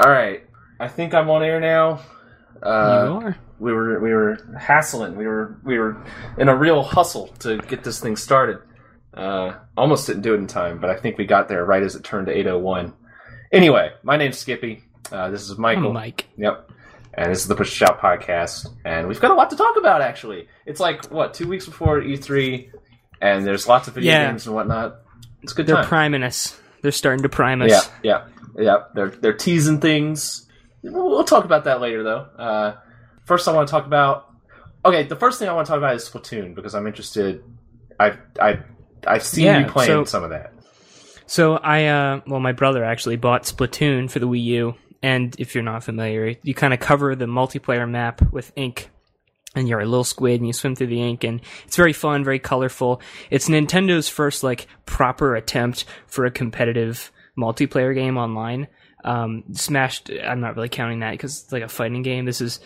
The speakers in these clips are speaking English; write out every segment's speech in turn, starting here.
All right, I think I'm on air now. Uh, you are. we were we were hassling. We were we were in a real hustle to get this thing started. Uh, almost didn't do it in time, but I think we got there right as it turned to 8:01. Anyway, my name's Skippy. Uh, this is Michael. I'm Mike. Yep. And this is the Push Shout podcast, and we've got a lot to talk about. Actually, it's like what two weeks before E3, and there's lots of video Yeah. games and whatnot. It's good They're time. priming us. They're starting to prime us. Yeah, yeah, yeah. They're they're teasing things. We'll, we'll talk about that later, though. Uh, first, I want to talk about. Okay, the first thing I want to talk about is Splatoon because I'm interested. I've I I've seen Yeah, you playing so- some of that. So I, uh, well, my brother actually bought Splatoon for the Wii U, and if you're not familiar, you kind of cover the multiplayer map with ink, and you're a little squid and you swim through the ink, and it's very fun, very colorful. It's Nintendo's first like proper attempt for a competitive multiplayer game online. Um, Smash, I'm not really counting that because it's like a fighting game. This is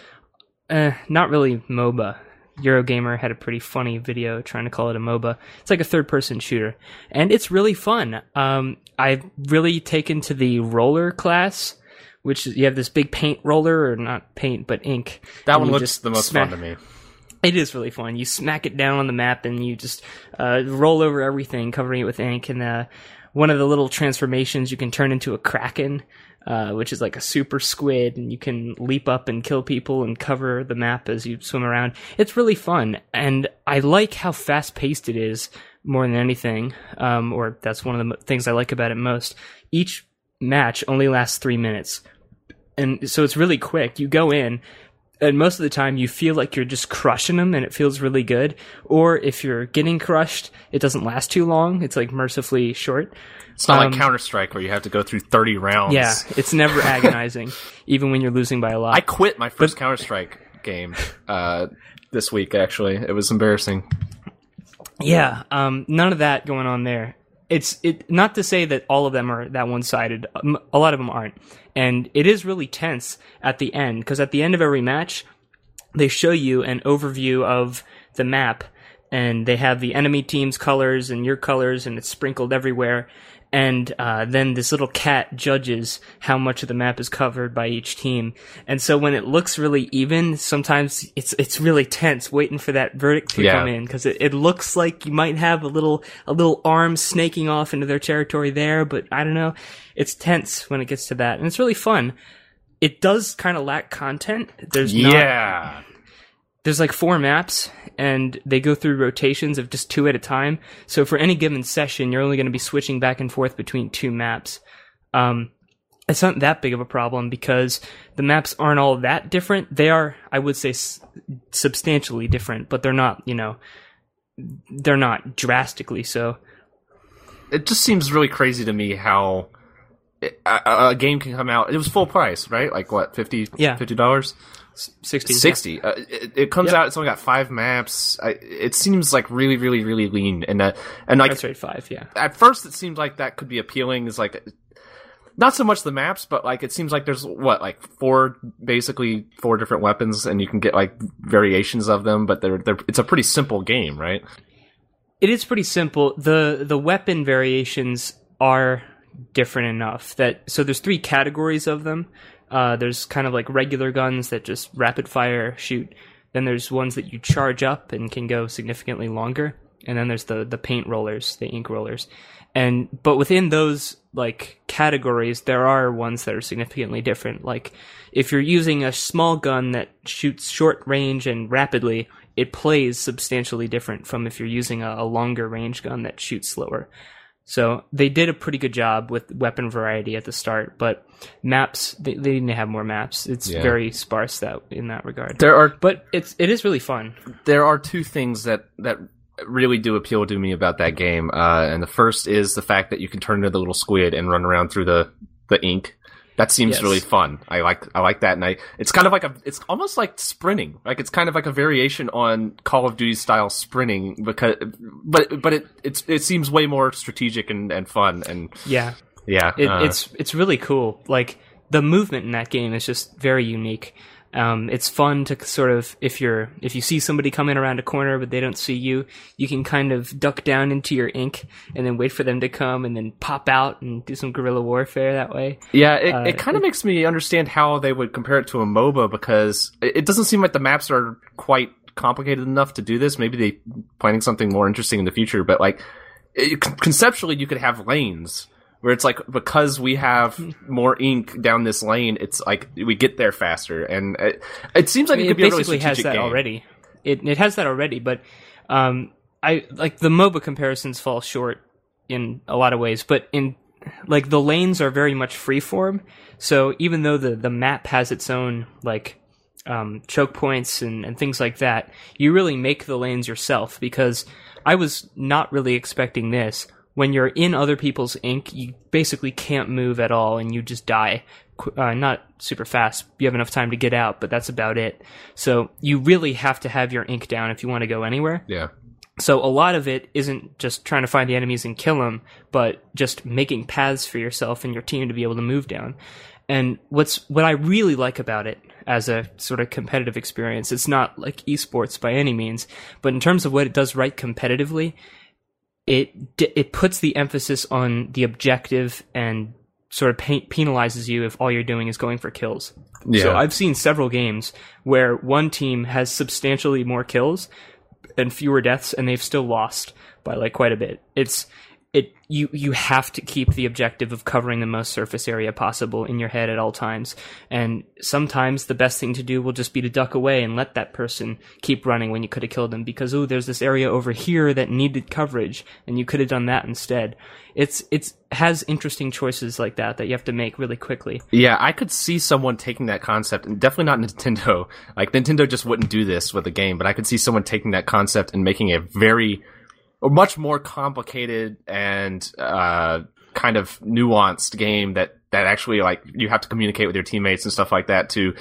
uh, not really MOBA. Eurogamer had a pretty funny video trying to call it a MOBA. It's like a third person shooter. And it's really fun. Um, I've really taken to the roller class, which is- you have this big paint roller, or not paint, but ink. That one looks just the most smack- fun to me. It is really fun. You smack it down on the map and you just uh, roll over everything, covering it with ink. And uh, one of the little transformations, you can turn into a kraken, uh, which is like a super squid, and you can leap up and kill people and cover the map as you swim around. It's really fun, and I like how fast paced it is more than anything. Um, or that's one of the things I like about it most. Each match only lasts three minutes, and so it's really quick. You go in and most of the time you feel like you're just crushing them and it feels really good or if you're getting crushed it doesn't last too long it's like mercifully short It's not Um, like Counter Strike where you have to go through 30 rounds. yeah it's never agonizing even when you're losing by a lot I quit my first Counter Strike game uh, this week. Actually, it was embarrassing. yeah um, none of that going on there it's it not to say that all of them are that one-sided. Um, a lot of them aren't. And it is really tense at the end because at the end of every match they show you an overview of the map and they have the enemy team's colors and your colors and it's sprinkled everywhere and uh, then this little cat judges how much of the map is covered by each team. And so when it looks really even sometimes it's it's really tense waiting for that verdict to Yeah. come in. Because it, it looks like you might have a little a little arm snaking off into their territory there but i don't know. It's tense when it gets to that and it's really fun. It does kind of lack content. There's not Yeah. There's like four maps and they go through rotations of just two at a time. So for any given session, you're only going to be switching back and forth between two maps. Um, it's not that big of a problem because the maps aren't all that different. They are, I would say, s- substantially different, but they're not, you know, they're not drastically so. it just seems really crazy to me how a, a, a game can come out. It was full price, right? Like what, fifty? Yeah. fifty dollars, 60. sixty. Uh, it, it comes Yep. out. It's only got five maps. I, it seems like really, really, really lean. And uh, and like That's right, five, yeah. at first, it seemed like that could be appealing. Is like not so much the maps, but like it seems like there's what like four, basically four different weapons, and you can get like variations of them. But they're they're it's a pretty simple game, right? It is pretty simple. the The weapon variations are different enough that so there's three categories of them. Uh, there's kind of like regular guns that just rapid fire shoot. Then there's ones that you charge up and can go significantly longer. And then there's the the paint rollers, the ink rollers. And but within those like categories, there are ones that are significantly different. Like if you're using a small gun that shoots short range and rapidly, it plays substantially different from if you're using a, a longer range gun that shoots slower. So they did a pretty good job with weapon variety at the start, but maps they, they need to have more maps. It's Yeah. very sparse that in that regard. There are but it's it is really fun. there are two things that that really do appeal to me about that game, uh, and the first is the fact that you can turn into the little squid and run around through the the ink. That seems Yes. really fun. I like I like that, and I it's kind of like a it's almost like sprinting. Like it's kind of like a variation on Call of Duty style sprinting because but but it it's it seems way more strategic and, and fun and Yeah. yeah It, uh, it's it's really cool. Like the movement in that game is just very unique. Um, it's fun to sort of if you're if you see somebody coming around a corner but they don't see you, you can kind of duck down into your ink and then wait for them to come and then pop out and do some guerrilla warfare that way. Yeah, it, Uh, it kind of makes me understand how they would compare it to a MOBA because it doesn't seem like the maps are quite complicated enough to do this. Maybe they planning something more interesting in the future, but like it, conceptually, you could have lanes where it's like because we have more ink down this lane, it's like we get there faster, and it, it seems like I mean, it could it be a really basically has that game. already. It it has that already, but um, I like the MOBA comparisons fall short in a lot of ways. But in like the lanes are very much freeform, so even though the the map has its own like um, choke points and, and things like that, you really make the lanes yourself because I was not really expecting this. When you're in other people's ink, you basically can't move at all and you just die. Uh, not super fast. You have enough time to get out, but that's about it. So you really have to have your ink down if you want to go anywhere. Yeah. So a lot of it isn't just trying to find the enemies and kill them, but just making paths for yourself and your team to be able to move down. And what's what I really like about it as a sort of competitive experience, it's not like esports by any means, but in terms of what it does right competitively, it it puts the emphasis on the objective and sort of pe- penalizes you if all you're doing is going for kills. Yeah. So I've seen several games where one team has substantially more kills and fewer deaths, and they've still lost by like quite a bit. It's it you you have to keep the objective of covering the most surface area possible in your head at all times. And sometimes the best thing to do will just be to duck away and let that person keep running when you could have killed them because oh there's this area over here that needed coverage and you could have done that instead. It's it's has interesting choices like that that you have to make really quickly. Yeah, I could see someone taking that concept, and definitely not Nintendo. Like Nintendo just wouldn't do this with a game, but I could see someone taking that concept and making a very, a much more complicated and uh, kind of nuanced game that that actually like you have to communicate with your teammates and stuff like that to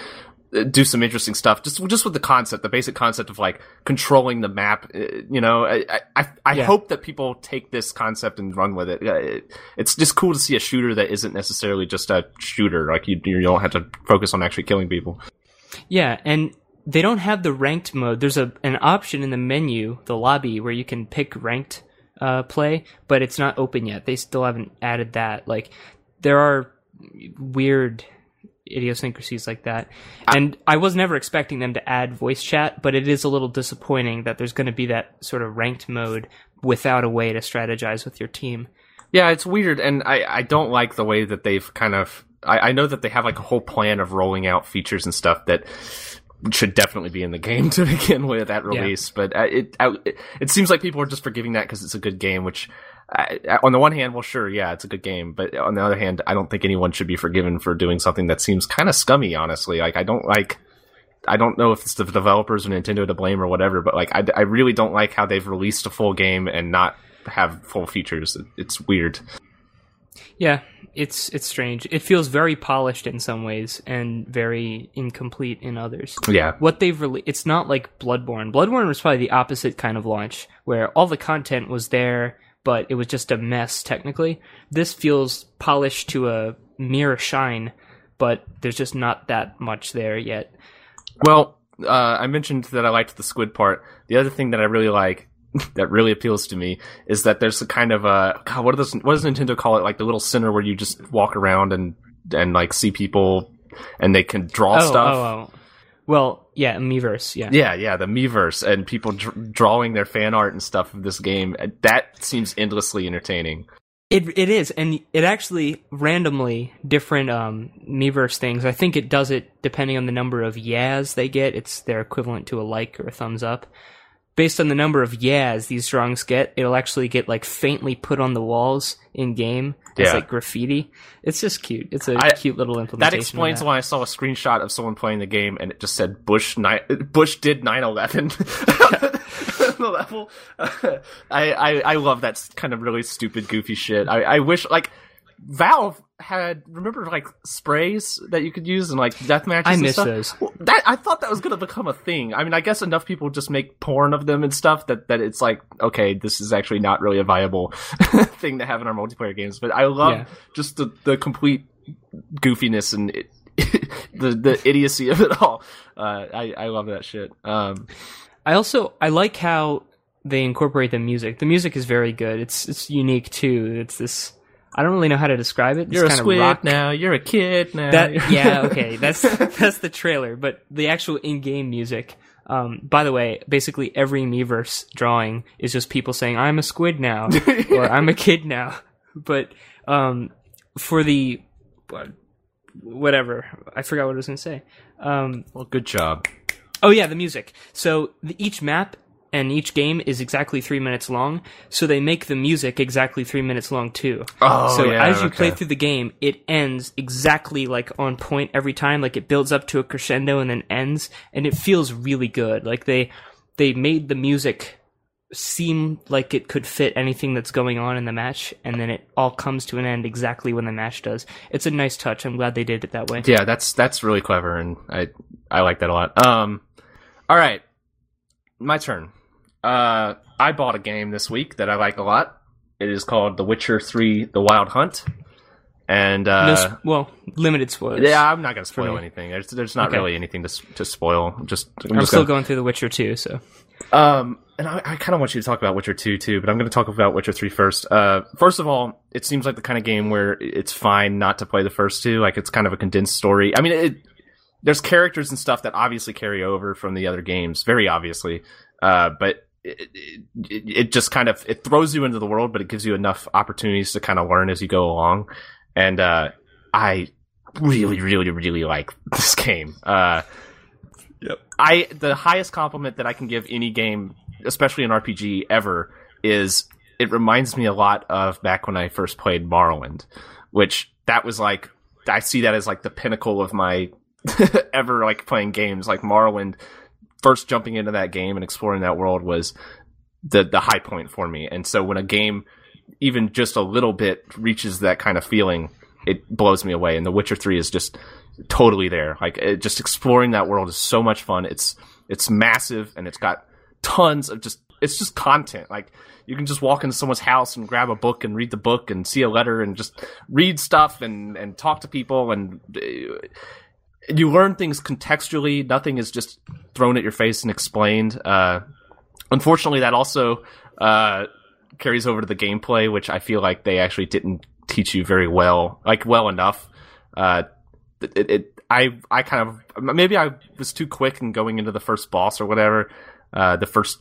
uh, do some interesting stuff. Just just with the concept, the basic concept of like controlling the map. uh, You know, I I, I Yeah. hope that people take this concept and run with it. Uh, it. It's just cool to see a shooter that isn't necessarily just a shooter. Like you you don't have to focus on actually killing people. Yeah, and they don't have the ranked mode. There's a an option in the menu, the lobby, where you can pick ranked uh, play, but it's not open yet. They still haven't added that. Like there are weird idiosyncrasies like that. And I was never expecting them to add voice chat, but it is a little disappointing that there's going to be that sort of ranked mode without a way to strategize with your team. Yeah, it's weird, and I, I don't like the way that they've kind of. I, I know that they have like a whole plan of rolling out features and stuff that should definitely be in the game to begin with at release, but uh, it, it it seems like people are just forgiving that because it's a good game. Which, I- on the one hand, well, sure, yeah, it's a good game, but on the other hand, I don't think anyone should be forgiven for doing something that seems kind of scummy. Honestly, like I don't like. I don't know if it's the developers or Nintendo to blame or whatever, but like I, I really don't like how they've released a full game and not have full features. It's weird. Yeah, it's it's strange. It feels very polished in some ways and very incomplete in others. Yeah. What they've released, it's not like Bloodborne. Bloodborne was probably the opposite kind of launch, where all the content was there, but it was just a mess technically. This feels polished to a mere shine, but there's just not that much there yet. Well, uh, I mentioned that I liked the squid part. The other thing that I really like, that really appeals to me, is that there's a kind of a God, what does what does Nintendo call it? Like the little center where you just walk around and and like see people, and they can draw Oh, stuff. oh, oh. Well, yeah, Miiverse, yeah. Yeah, yeah, the Miiverse and people dr- drawing their fan art and stuff of this game. That seems endlessly entertaining. It it is, and it actually randomly different um Miiverse things. I think it does it depending on the number of yas they get. It's their equivalent to a like or a thumbs up. Based on the number of yas these drawings get, it'll actually get like faintly put on the walls in game. It's Yeah. like graffiti. It's just cute. It's a I- cute little That implementation. of explains that. why I saw a screenshot of someone playing the game and it just said Bush ni- Bush did 9/11 the level. I, I I love that kind of really stupid goofy shit. I, I wish like Valve had remember like sprays that you could use and like death matches. I and miss stuff? those. Well, that I thought that was gonna become a thing. I mean, I guess enough people just make porn of them and stuff that that it's like okay, this is actually not really a viable thing to have in our multiplayer games. But I love Yeah. just the the complete goofiness and it, the the idiocy of it all. Uh, I I love that shit. Um, I also I like how they incorporate the music. The music is very good. It's it's unique too. It's this. I don't really know how to describe it. It's you're a kind of squid rock. now. You're a kid now. That yeah okay. That's that's the trailer. But the actual in-game music. Um, by the way, basically every Miiverse drawing is just people saying "I'm a squid now" or "I'm a kid now." But um, for the whatever, I forgot what I was going to say. Um, well, good job. Oh yeah, the music. So the, each map and each game is exactly three minutes long. So they make the music exactly three minutes long too. Oh, so yeah, as you play through the game, it ends exactly like on point every time. Like it builds up to a crescendo and then ends, and it feels really good. Like they they made the music seem like it could fit anything that's going on in the match, and then it all comes to an end exactly when the match does. It's a nice touch. I'm glad they did it that way. Yeah, that's that's really clever, and I I like that a lot. Um, all right, my turn. Uh, I bought a game this week that I like a lot. It is called The Witcher Three: The Wild Hunt, and uh, No, sp- well, limited spoilers. yeah, I'm not gonna spoil anything. There's there's not Okay. really anything to to spoil. Just I'm, I'm just still gonna- going through The Witcher 2, so Um, and I, I kind of want you to talk about Witcher 2 too, but I'm going to talk about Witcher 3 first. Uh, first of all, it seems like the kind of game where it's fine not to play the first two. Like it's kind of a condensed story. I mean, it, there's characters and stuff that obviously carry over from the other games, very obviously. Uh, but it, it, it just kind of it throws you into the world, but it gives you enough opportunities to kind of learn as you go along. And uh, I really, really, really like this game. Uh, I the highest compliment that I can give any game, especially an RPG ever, is it reminds me a lot of back when I first played Morrowind, which that was like I see that as like the pinnacle of my ever like playing games. Like Morrowind, first jumping into that game and exploring that world was the the high point for me. And so when a game even just a little bit reaches that kind of feeling, it blows me away. And The Witcher Three is just totally there. Like it, just exploring that world is so much fun. It's it's massive and it's got tons of just it's just content. Like you can just walk into someone's house and grab a book and read the book and see a letter and just read stuff and and talk to people and you learn things contextually. Nothing is just thrown at your face and explained. Uh, unfortunately, that also uh, carries over to the gameplay, which I feel like they actually didn't teach you very well, like well enough. Uh, it, it, I I kind of maybe I was too quick in going into the first boss or whatever, uh, the first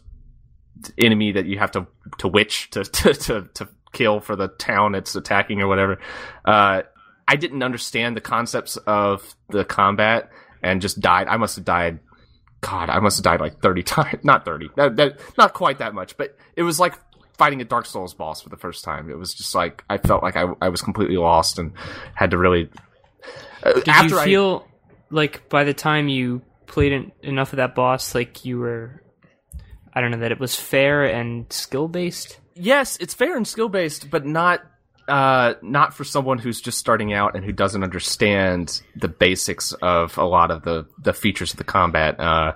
enemy that you have to to witch to to to, to kill for the town it's attacking or whatever. Uh, I didn't understand the concepts of the combat and just died. I must have died. God, I must have died like thirty times. Not thirty. That, that, not quite that much, but it was like fighting a Dark Souls boss for the first time. It was just like I felt like I, I was completely lost and had to really. Uh, Did after you I- feel like by the time you played en- enough of that boss, like you were, I don't know, that it was fair and skill based? yes, it's fair and skill based, but not uh, not for someone who's just starting out and who doesn't understand the basics of a lot of the the features of the combat. Uh,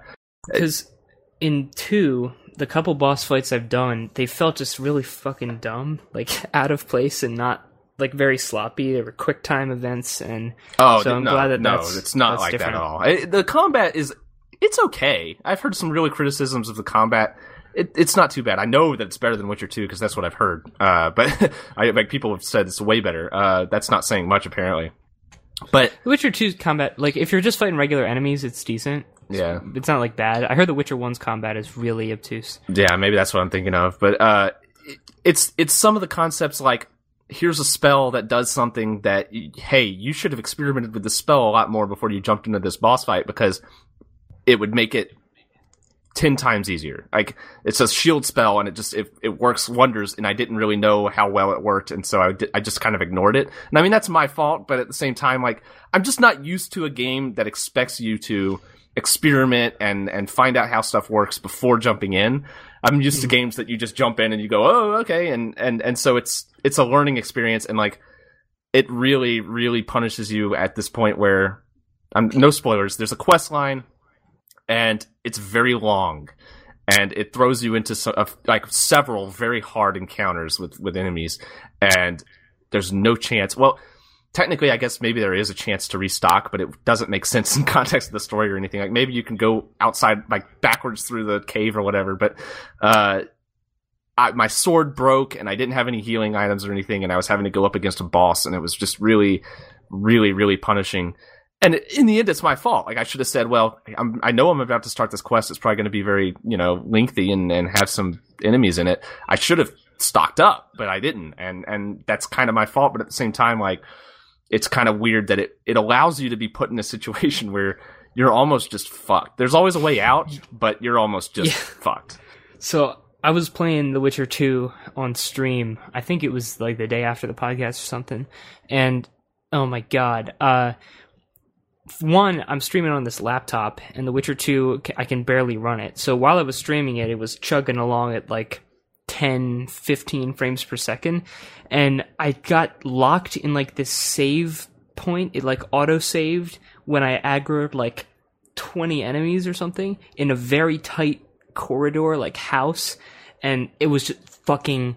Because in two, the couple boss fights I've done, they felt just really fucking dumb, like out of place and not like very sloppy. They were quick time events, and oh so I'm no, glad that no, that's, it's not that's like different. that at all. It- the combat is it's okay. I've heard some really criticisms of the combat. It, it's not too bad. I know that it's better than Witcher Two because that's what I've heard. Uh, but I like people have said it's way better. Uh, that's not saying much apparently. But The Witcher 2's combat, like if you're just fighting regular enemies, it's decent. yeah, It's not like bad. I heard The Witcher 1's combat is really obtuse. Yeah, maybe that's what I'm thinking of. But uh, it- it's it's some of the concepts like here's a spell that does something that hey you should have experimented with the spell a lot more before you jumped into this boss fight because it would make it ten times easier. Like it's a shield spell and it just it, it works wonders. And I didn't really know how well it worked, and so I di- I just kind of ignored it. And I mean that's my fault, but at the same time, like I'm just not used to a game that expects you to experiment and and find out how stuff works before jumping in. I'm used to mm-hmm. games that you just jump in and you go, oh, okay, and and and so it's it's a learning experience, and like it really really punishes you at this point where I'm no spoilers. There's a quest line, and it's very long, and it throws you into of like several very hard encounters with with enemies, and there's no chance. Well, technically, I guess maybe there is a chance to restock, but it doesn't make sense in context of the story or anything. Like maybe you can go outside, like backwards through the cave or whatever. But uh, I, my sword broke, and I didn't have any healing items or anything, and I was having to go up against a boss, and it was just really, really, really punishing. And in the end, it's my fault. Like I should have said, well, I'm, I know I'm about to start this quest. It's probably going to be very, you know, lengthy and, and have some enemies in it. I should have stocked up, but I didn't, and and that's kind of my fault. But at the same time, like it's kind of weird that it it allows you to be put in a situation where you're almost just fucked. There's always a way out, but you're almost just Yeah. fucked. So I was playing The Witcher 2 on stream. I think it was like the day after the podcast or something. And oh my god. Uh one, I'm streaming on this laptop and The Witcher 2 I can barely run it. So while I was streaming it, it was chugging along at like 10, 15 frames per second. And I got locked in like this save point. It like auto saved when I aggroed like 20 enemies or something in a very tight corridor, like house. And it was just fucking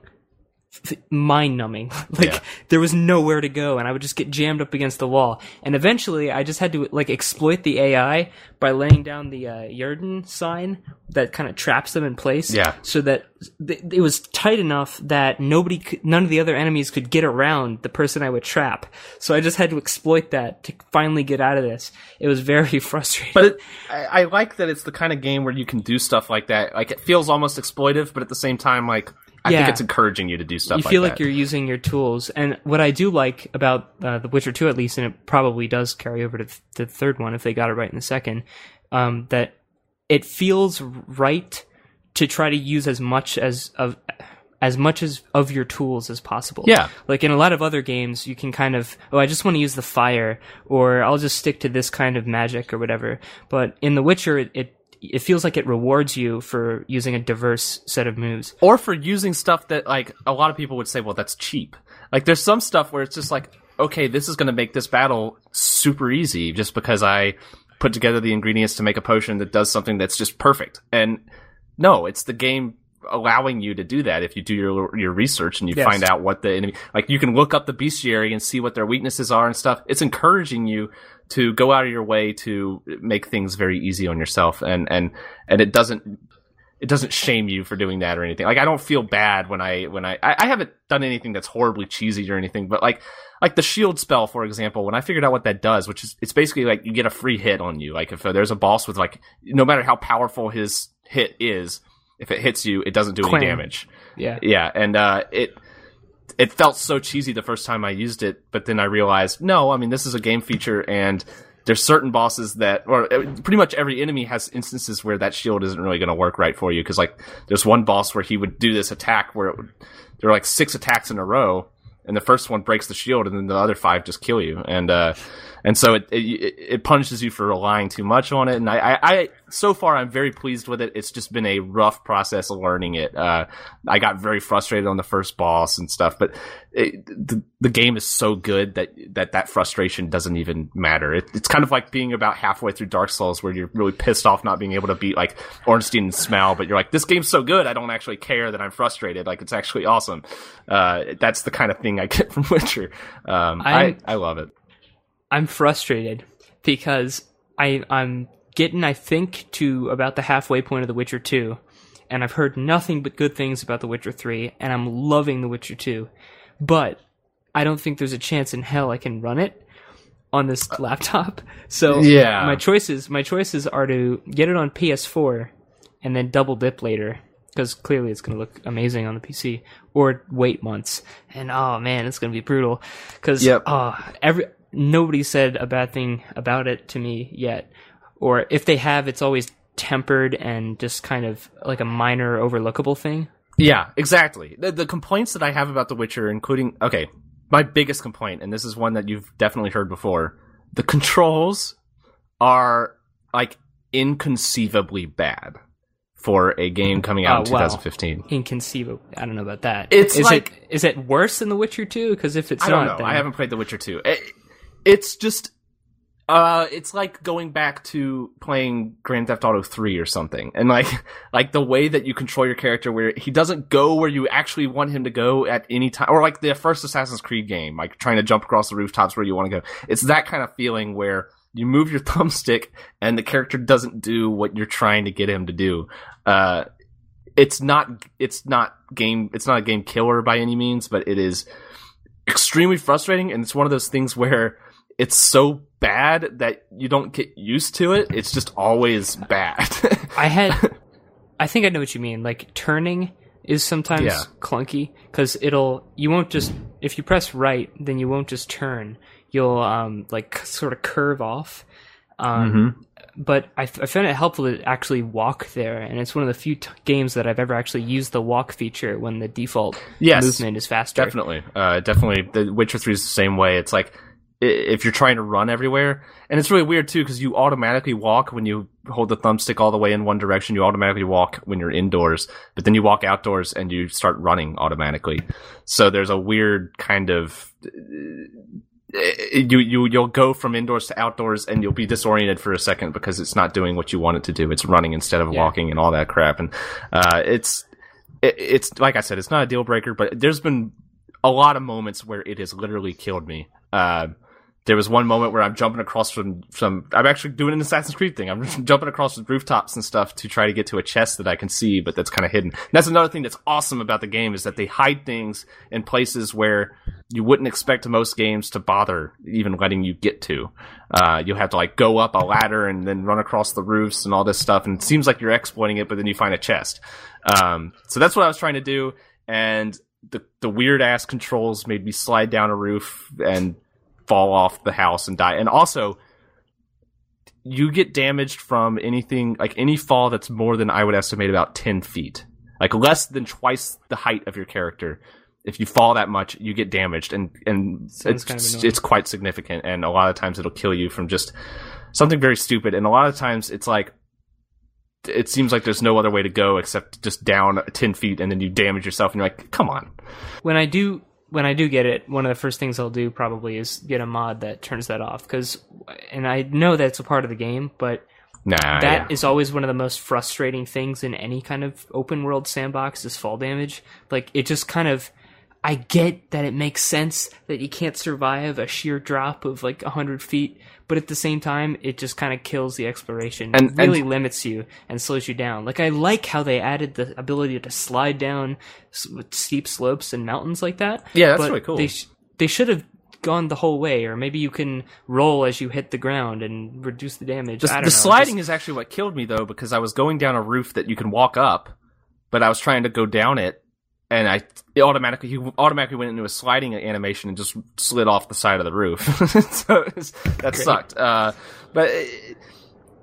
mind numbing. like Yeah. there was nowhere to go and I would just get jammed up against the wall. And eventually I just had to like exploit the AI by laying down the uh, Yrden sign that kind of traps them in place. Yeah. So that th- it was tight enough that nobody could, none of the other enemies could get around the person I would trap. So I just had to exploit that to finally get out of this. It was very frustrating. But it, I, I like that it's the kind of game where you can do stuff like that. Like it feels almost exploitive, but at the same time, like I Yeah. think it's encouraging you to do stuff. you feel like, like that. you're using your tools. And what I do like about uh, The Witcher 2, at least, and it probably does carry over to th- the third one if they got it right in the second, um, that it feels right to try to use as much as of as much as of your tools as possible. Yeah. Like in a lot of other games, you can kind of, oh, I just want to use the fire, or I'll just stick to this kind of magic or whatever. But in The Witcher, it, it it feels like it rewards you for using a diverse set of moves. or for using stuff that like a lot of people would say, well, that's cheap. Like there's some stuff where it's just like, okay, this is going to make this battle super easy just because I put together the ingredients to make a potion that does something that's just perfect. And no, it's the game allowing you to do that if you do your your research and you Yes. find out what the enemy like you can look up the bestiary and see what their weaknesses are and stuff it's encouraging you to go out of your way to make things very easy on yourself and and and it doesn't it doesn't shame you for doing that or anything. Like I don't feel bad when I when I I, haven't done anything that's horribly cheesy or anything, but like like the shield spell, for example, when I figured out what that does, which is it's basically like you get a free hit on you. Like if there's a boss with like no matter how powerful his hit is, if it hits you, it doesn't do Clang. any damage. Yeah. Yeah, and uh, it it felt so cheesy the first time I used it, but then I realized no, I mean this is a game feature and there's certain bosses that or uh, pretty much every enemy has instances where that shield isn't really going to work right for you because like there's one boss where he would do this attack where it would, there are like six attacks in a row and the first one breaks the shield and then the other five just kill you. And uh and so it, it it punishes you for relying too much on it. And I, I I so far I'm very pleased with it. It's just been a rough process of learning it. Uh I got very frustrated on the first boss and stuff but it, the, the game is so good that that that frustration doesn't even matter. It, it's kind of like being about halfway through Dark Souls where you're really pissed off not being able to beat like Ornstein and Smough but you're like this game's so good I don't actually care that I'm frustrated. Like it's actually awesome. Uh that's the kind of thing I get from Witcher. Um I I love it I'm frustrated because I I'm getting I think to about the halfway point of The Witcher 2 and I've heard nothing but good things about The Witcher 3 and I'm loving The Witcher 2. But I don't think there's a chance in hell I can run it on this uh, laptop. So Yeah. my choices my choices are to get it on PS4 and then double dip later because clearly it's going to look amazing on the PC or wait months and oh man it's going to be brutal because Yep. oh, every nobody said a bad thing about it to me yet or if they have it's always tempered and just kind of like a minor overlookable thing Yeah, exactly. The, the complaints that I have about The Witcher, including okay, my biggest complaint, and this is one that you've definitely heard before, the controls are like inconceivably bad for a game coming out oh, in Oh, wow. 2015. inconceivable i don't know about that It's is like- it is it worse than the witcher 2 because if it's I don't not know. then- I haven't played The Witcher 2. It, it's just Uh, it's like going back to playing Grand Theft Auto 3 or something. And like, like the way that you control your character where he doesn't go where you actually want him to go at any time. Or like the first Assassin's Creed game, like trying to jump across the rooftops where you want to go. It's that kind of feeling where you move your thumbstick and the character doesn't do what you're trying to get him to do. Uh, it's not, it's not game, it's not a game killer by any means, but it is extremely frustrating. And it's one of those things where it's so bad that you don't get used to it. It's just always bad. I had, I think I know what you mean. Like turning is sometimes Yeah. clunky because it'll you won't just if you press right then you won't just turn. You'll um like sort of curve off. Um, Mm-hmm. But I, f- I found it helpful to actually walk there, and it's one of the few t- games that I've ever actually used the walk feature when the default Yes. movement is faster. Definitely, uh, definitely. The Witcher Three is the same way. It's like if you're trying to run everywhere, and it's really weird too because you automatically walk when you hold the thumbstick all the way in one direction. You automatically walk when you're indoors, but then you walk outdoors and you start running automatically. So there's a weird kind of you you you'll go from indoors to outdoors and you'll be disoriented for a second because it's not doing what you want it to do. It's running instead of Yeah. walking and all that crap. And uh, it's it, it's like I said, it's not a deal breaker, but there's been a lot of moments where it has literally killed me. Uh, there was one moment where I'm jumping across from some. I'm actually doing an Assassin's Creed thing. I'm jumping across the rooftops and stuff to try to get to a chest that I can see, but that's kind of hidden. And that's another thing that's awesome about the game is that they hide things in places where you wouldn't expect most games to bother even letting you get to. Uh, you'll have to like go up a ladder and then run across the roofs and all this stuff, and it seems like you're exploiting it, but then you find a chest. Um, so that's what I was trying to do, and the the weird ass controls made me slide down a roof and fall off the house and die. And also, you get damaged from anything like any fall that's more than I would estimate about ten feet, like less than twice the height of your character. If you fall that much, you get damaged, and and Sounds it's, kind of it's quite significant. And a lot of times, it'll kill you from just something very stupid. And a lot of times, it's like it seems like there's no other way to go except just down 10 feet and then you damage yourself and you're like come on when I do when I do get it, one of the first things I'll do probably is get a mod that turns that off because, and I know that's a part of the game, but nah that is yeah. always one of the most frustrating things in any kind of open world sandbox is fall damage. Like it just kind of, I get that it makes sense that you can't survive a sheer drop of like a hundred feet, but at the same time, it just kind of kills the exploration. And- it really and- limits you and slows you down. Like I like how they added the ability to slide down steep slopes and mountains like that. Yeah, that's but really cool. They sh- they should have gone the whole way, or maybe you can roll as you hit the ground and reduce the damage. the, the know. sliding Just- is actually what killed me though because i was going down a roof that you can walk up but i was trying to go down it and i it automatically you automatically went into a sliding animation and just slid off the side of the roof so was, that Great. sucked uh, but uh,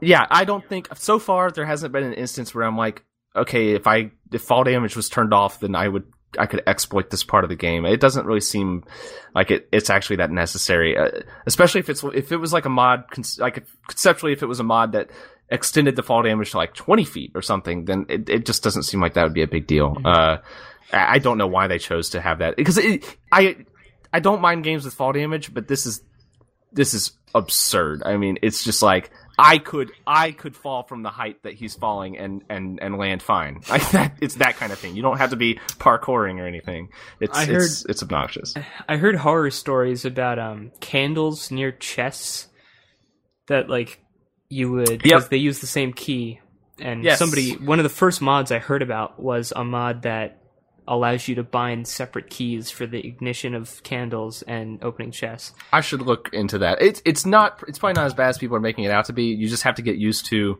yeah i don't think so far there hasn't been an instance where i'm like okay if i if fall damage was turned off then i would I could exploit this part of the game. It doesn't really seem like it, it's actually that necessary, uh, especially if it's if it was like a mod, like conceptually, if it was a mod that extended the fall damage to like twenty feet or something, then it, it just doesn't seem like that would be a big deal. Uh, I don't know why they chose to have that because it, I I don't mind games with fall damage, but this is this is absurd. I mean, it's just like I could I could fall from the height that he's falling and and and land fine. That, it's that kind of thing. You don't have to be parkouring or anything. It's I it's it's obnoxious. I heard horror stories about um candles near chests that like you would because Yep. they use the same key. And Yes. somebody one of the first mods I heard about was a mod that allows you to bind separate keys for the ignition of candles and opening chests. I should look into that. It's it's not it's probably not as bad as people are making it out to be. You just have to get used to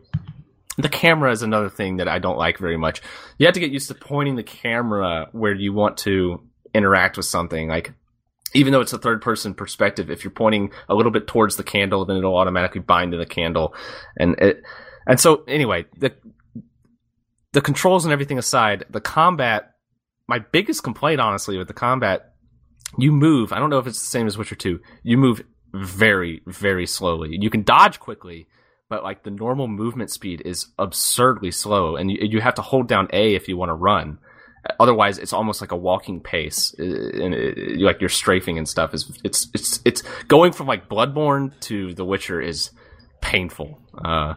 the camera is another thing that I don't like very much. You have to get used to pointing the camera where you want to interact with something. Like even though it's a third person perspective, if you're pointing a little bit towards the candle, then it'll automatically bind to the candle. And it and so anyway, the the controls and everything aside, the combat my biggest complaint honestly with the combat you move. I don't know if it's the same as Witcher 2. You move very, very slowly. You can dodge quickly, but like the normal movement speed is absurdly slow, and you, you have to hold down A if you want to run. Otherwise, it's almost like a walking pace, uh, and it, like you're strafing and stuff. Is it's it's it's going from like Bloodborne to The Witcher is painful. Uh,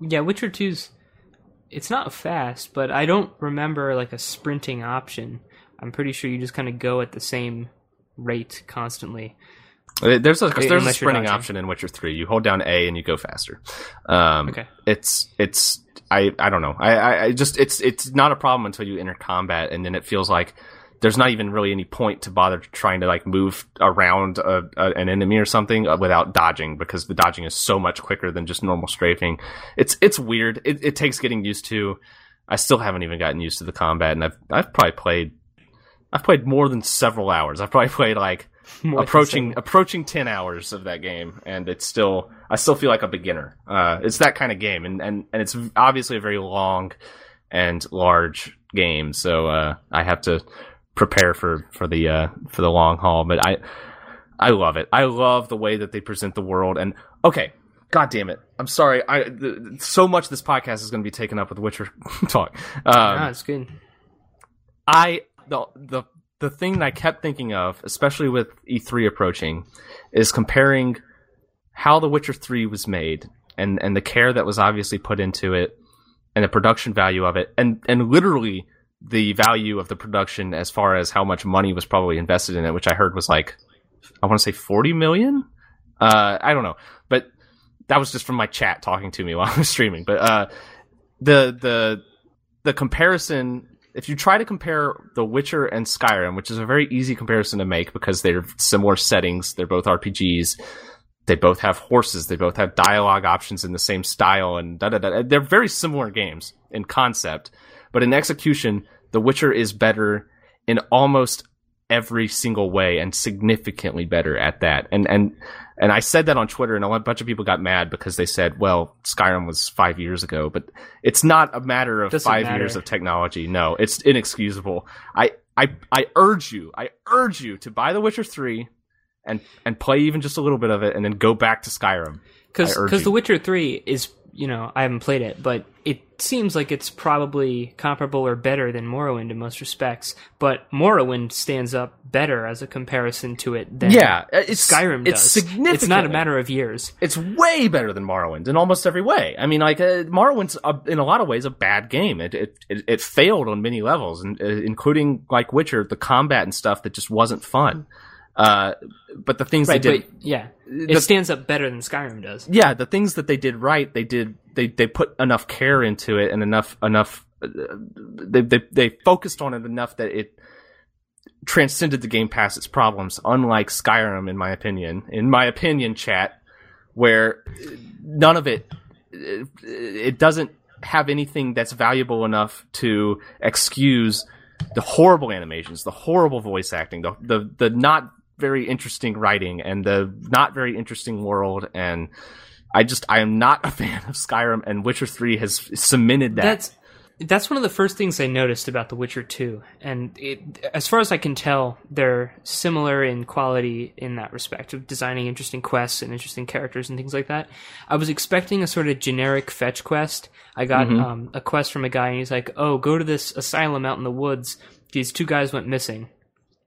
yeah, Witcher 2's it's not fast, but I don't remember like a sprinting option. I'm pretty sure you just kind of go at the same rate constantly. Uh, there's a there's a sprinting option in Witcher Three. You hold down A and you go faster. Um, okay. It's it's I I don't know. I, I just it's it's not a problem until you enter combat, and then it feels like there's not even really any point to bother trying to like move around a, a, an enemy or something uh, without dodging because the dodging is so much quicker than just normal strafing. It's it's weird. It, it takes getting used to. I still haven't even gotten used to the combat, and I've I've probably played I've played more than several hours. I've probably played like approaching approaching ten hours of that game, and it's still I still feel like a beginner. Uh, it's that kind of game, and, and and it's obviously a very long and large game, so uh, I have to prepare for for the uh, for the long haul. But I I love it. I love the way that they present the world. And okay, God damn it! I'm sorry. I so much this podcast is going to be taken up with Witcher talk. Um, no, it's good. I the the the thing that I kept thinking of, especially with E3 approaching, is comparing how The Witcher 3 was made and and the care that was obviously put into it and the production value of it and and literally the value of the production as far as how much money was probably invested in it, which I heard was like I want to say 40 million. Uh, I don't know, but that was just from my chat talking to me while I was streaming. But uh, the the the comparison if you try to compare The Witcher and Skyrim, which is a very easy comparison to make because they're similar settings, they're both RPGs. They both have horses. They both have dialogue options in the same style, and da da da. They're very similar games in concept, but in execution, The Witcher is better in almost every single way and significantly better at that. And and and I said that on Twitter, and a bunch of people got mad because they said, "Well, Skyrim was five years ago," but it's not a matter of Doesn't five matter. years of technology. No, it's inexcusable. I, I, I urge you, I urge you to buy The Witcher Three, and and play even just a little bit of it, and then go back to Skyrim. Because because The Witcher Three is you know, I haven't played it, but it seems like it's probably comparable or better than Morrowind in most respects. But Morrowind stands up better as a comparison to it than yeah, it's, Skyrim it's does. It's not a matter of years. It's way better than Morrowind in almost every way. I mean, like uh, Morrowind's a, in a lot of ways a bad game. It it it, it failed on many levels, and, uh, including like Witcher, the combat and stuff that just wasn't fun. Uh, but the things right, they did, yeah, it the, stands up better than Skyrim does. Yeah, the things that they did right, they did. They they put enough care into it and enough enough. Uh, they, they they focused on it enough that it transcended the game past its problems. Unlike Skyrim, in my opinion, in my opinion, chat, where none of it it, it doesn't have anything that's valuable enough to excuse the horrible animations, the horrible voice acting, the the the not very interesting writing and the not very interesting world and I just I am not a fan of Skyrim and Witcher 3 has cemented that. That's that's one of the first things I noticed about The Witcher 2 and it, as far as I can tell they're similar in quality in that respect of designing interesting quests and interesting characters and things like that. I was expecting a sort of generic fetch quest. I got mm-hmm. um, a quest from a guy and he's like, "Oh, go to this asylum out in the woods. These two guys went missing."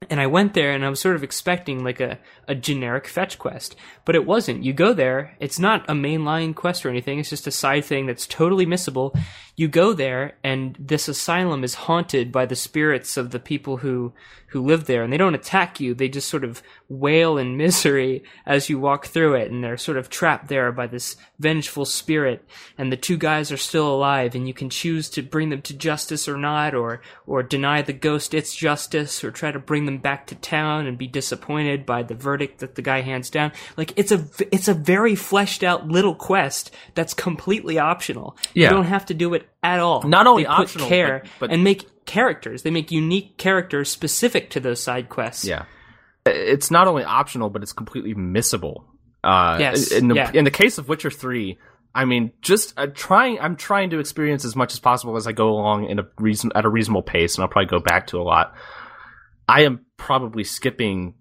And I went there and I was sort of expecting like a, a generic fetch quest, but it wasn't. You go there, it's not a mainline quest or anything, it's just a side thing that's totally missable. You go there and this asylum is haunted by the spirits of the people who who live there and they don't attack you, they just sort of wail in misery as you walk through it and they're sort of trapped there by this vengeful spirit and the two guys are still alive and you can choose to bring them to justice or not or or deny the ghost its justice or try to bring them back to town and be disappointed by the verdict that the guy hands down. Like it's a it's a very fleshed out little quest that's completely optional. Yeah. You don't have to do it at all. Not only they optional, care but, but, and make characters. They make unique characters specific to those side quests. Yeah, it's not only optional, but it's completely missable. Uh, yes. In the yeah. in the case of Witcher Three, I mean, just uh, trying. I'm trying to experience as much as possible as I go along in a reason at a reasonable pace, and I'll probably go back to a lot. I am probably skipping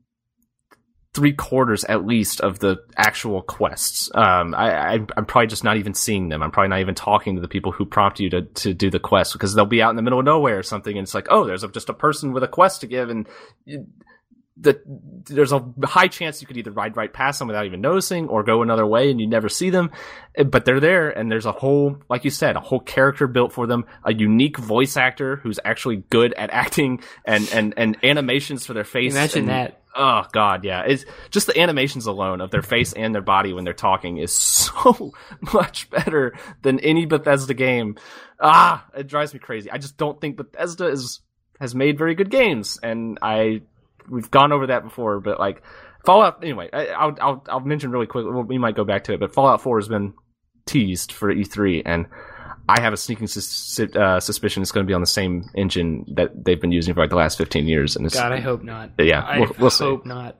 three quarters at least of the actual quests. Um, I, I, I'm probably just not even seeing them. I'm probably not even talking to the people who prompt you to, to do the quest because they'll be out in the middle of nowhere or something, and it's like, oh, there's a, just a person with a quest to give, and the, there's a high chance you could either ride right past them without even noticing or go another way and you never see them. Eh, But they're there and there's a whole, like you said, a whole character built for them, a unique voice actor who's actually good at acting and, and, and animations for their face. Imagine and- that. Oh god, yeah. It's just the animations alone of their face and their body when they're talking is so much better than any Bethesda game. Ah, it drives me crazy. I just don't think Bethesda is has made very good games, and I we've gone over that before. But like Fallout, anyway, I, I'll I'll I'll mention really quickly. We might go back to it, but Fallout Four has been teased for E3, and I have a sneaking sus- uh, suspicion it's going to be on the same engine that they've been using for like the last 15 years. And it's, God, I hope not. Yeah, I we'll- we'll see. hope not.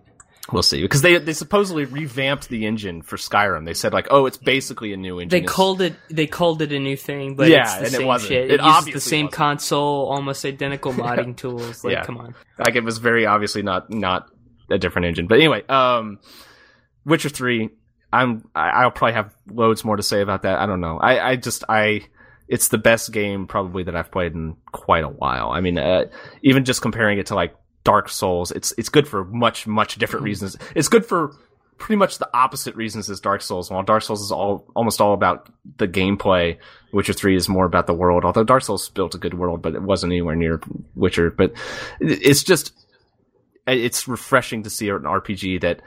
We'll see because they they supposedly revamped the engine for Skyrim. They said like, oh, it's basically a new engine. They It's- called it. They called it a new thing, but Yeah, it's the and it wasn't. shit. It It, uses the same wasn't. console, almost identical modding tools. Like, Yeah. come on. like it was very obviously not not a different engine. But anyway, um, Witcher three. I'm I, I'll probably have loads more to say about that. I don't know. I I just I. It's the best game probably that I've played in quite a while. I mean, uh, even just comparing it to like Dark Souls, it's it's good for much much different reasons. It's good for pretty much the opposite reasons as Dark Souls. While Dark Souls is all almost all about the gameplay, Witcher Three is more about the world. Although Dark Souls built a good world, but it wasn't anywhere near Witcher. But it's just it's refreshing to see an RPG that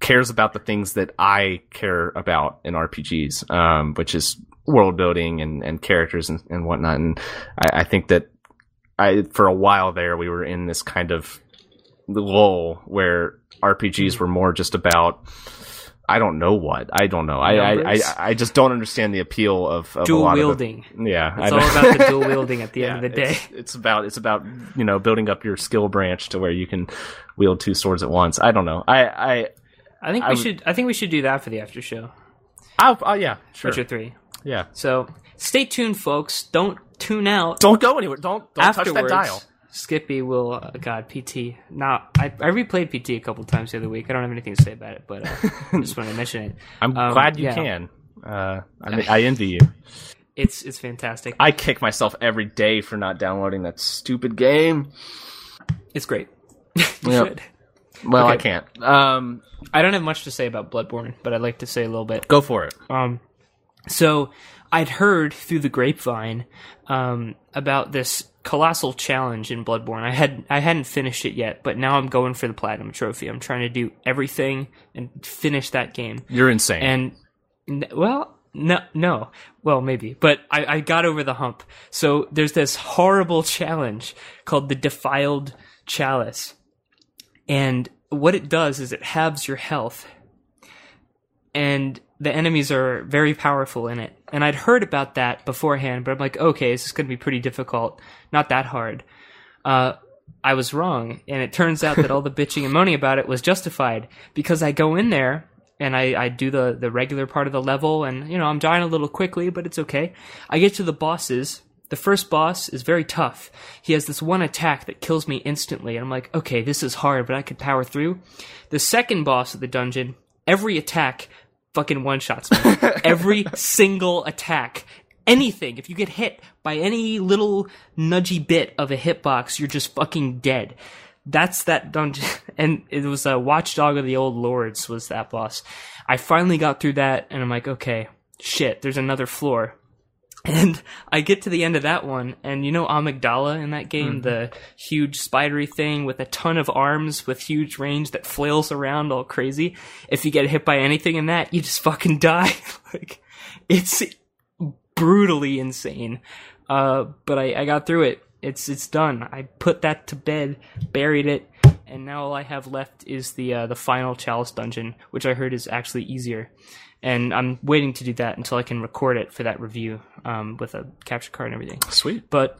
cares about the things that I care about in RPGs, um, which is world building and, and characters and, and whatnot. And I, I think that I, for a while there, we were in this kind of lull where RPGs were more just about, I don't know what. I don't know. I, I, I, I just don't understand the appeal of, of Dual lot of the- wielding. yeah. It's all about the dual wielding at the end of the day. It's, it's about it's about you know building up your skill branch to where you can wield two swords at once. I don't know. I I I think we would- should. I think we should do that for the after show. Oh yeah sure Witcher three. yeah. So stay tuned, folks. Don't tune out. Don't go anywhere. Don't don't touch that dial. Skippy will. Uh, God, PT. Now I, I replayed PT a couple times the other week. I don't have anything to say about it, but uh, I just wanted to mention it. I'm Um, glad you yeah. can. Uh, I, I envy you. It's it's fantastic. I kick myself every day for not downloading that stupid game. It's great. you Yep. should. Well, I can't. Um, I don't have much to say about Bloodborne, but I'd like to say a little bit. go for it. Um, so I'd heard through the grapevine um, about this colossal challenge in Bloodborne. I had I hadn't finished it yet, but now I'm going for the platinum trophy. I'm trying to do everything and finish that game. You're insane. And well, no, no, well maybe, but I, I got over the hump. So there's this horrible challenge called the Defiled Chalice, and what it does is it halves your health, and the enemies are very powerful in it. And I'd heard about that beforehand, but I'm like, okay, this is going to be pretty difficult, not that hard. Uh, I was wrong, and it turns out that all the bitching and moaning about it was justified because I go in there and I, I do the, the regular part of the level, and you know I'm dying a little quickly, but it's okay. I get to the bosses. The first boss is very tough. He has this one attack that kills me instantly, and I'm like, okay, this is hard, but I could power through. The second boss of the dungeon, every attack fucking one shots me. every single attack anything, if you get hit by any little nudgy bit of a hitbox, you're just fucking dead. That's that dungeon. And it was a Watchdog of the Old Lords was that boss. I finally got through that and I'm like, okay, shit, there's another floor. And I get to the end of that one, and you know Amygdala in that game, the huge spidery thing with a ton of arms with huge range that flails around all crazy. If you get hit by anything in that, you just fucking die. like, it's brutally insane. Uh, but I, I got through it. It's it's done. I put that to bed, buried it, and now all I have left is the uh, the final chalice dungeon, which I heard is actually easier. And I'm waiting to do that until I can record it for that review um, with a capture card and everything. Sweet. But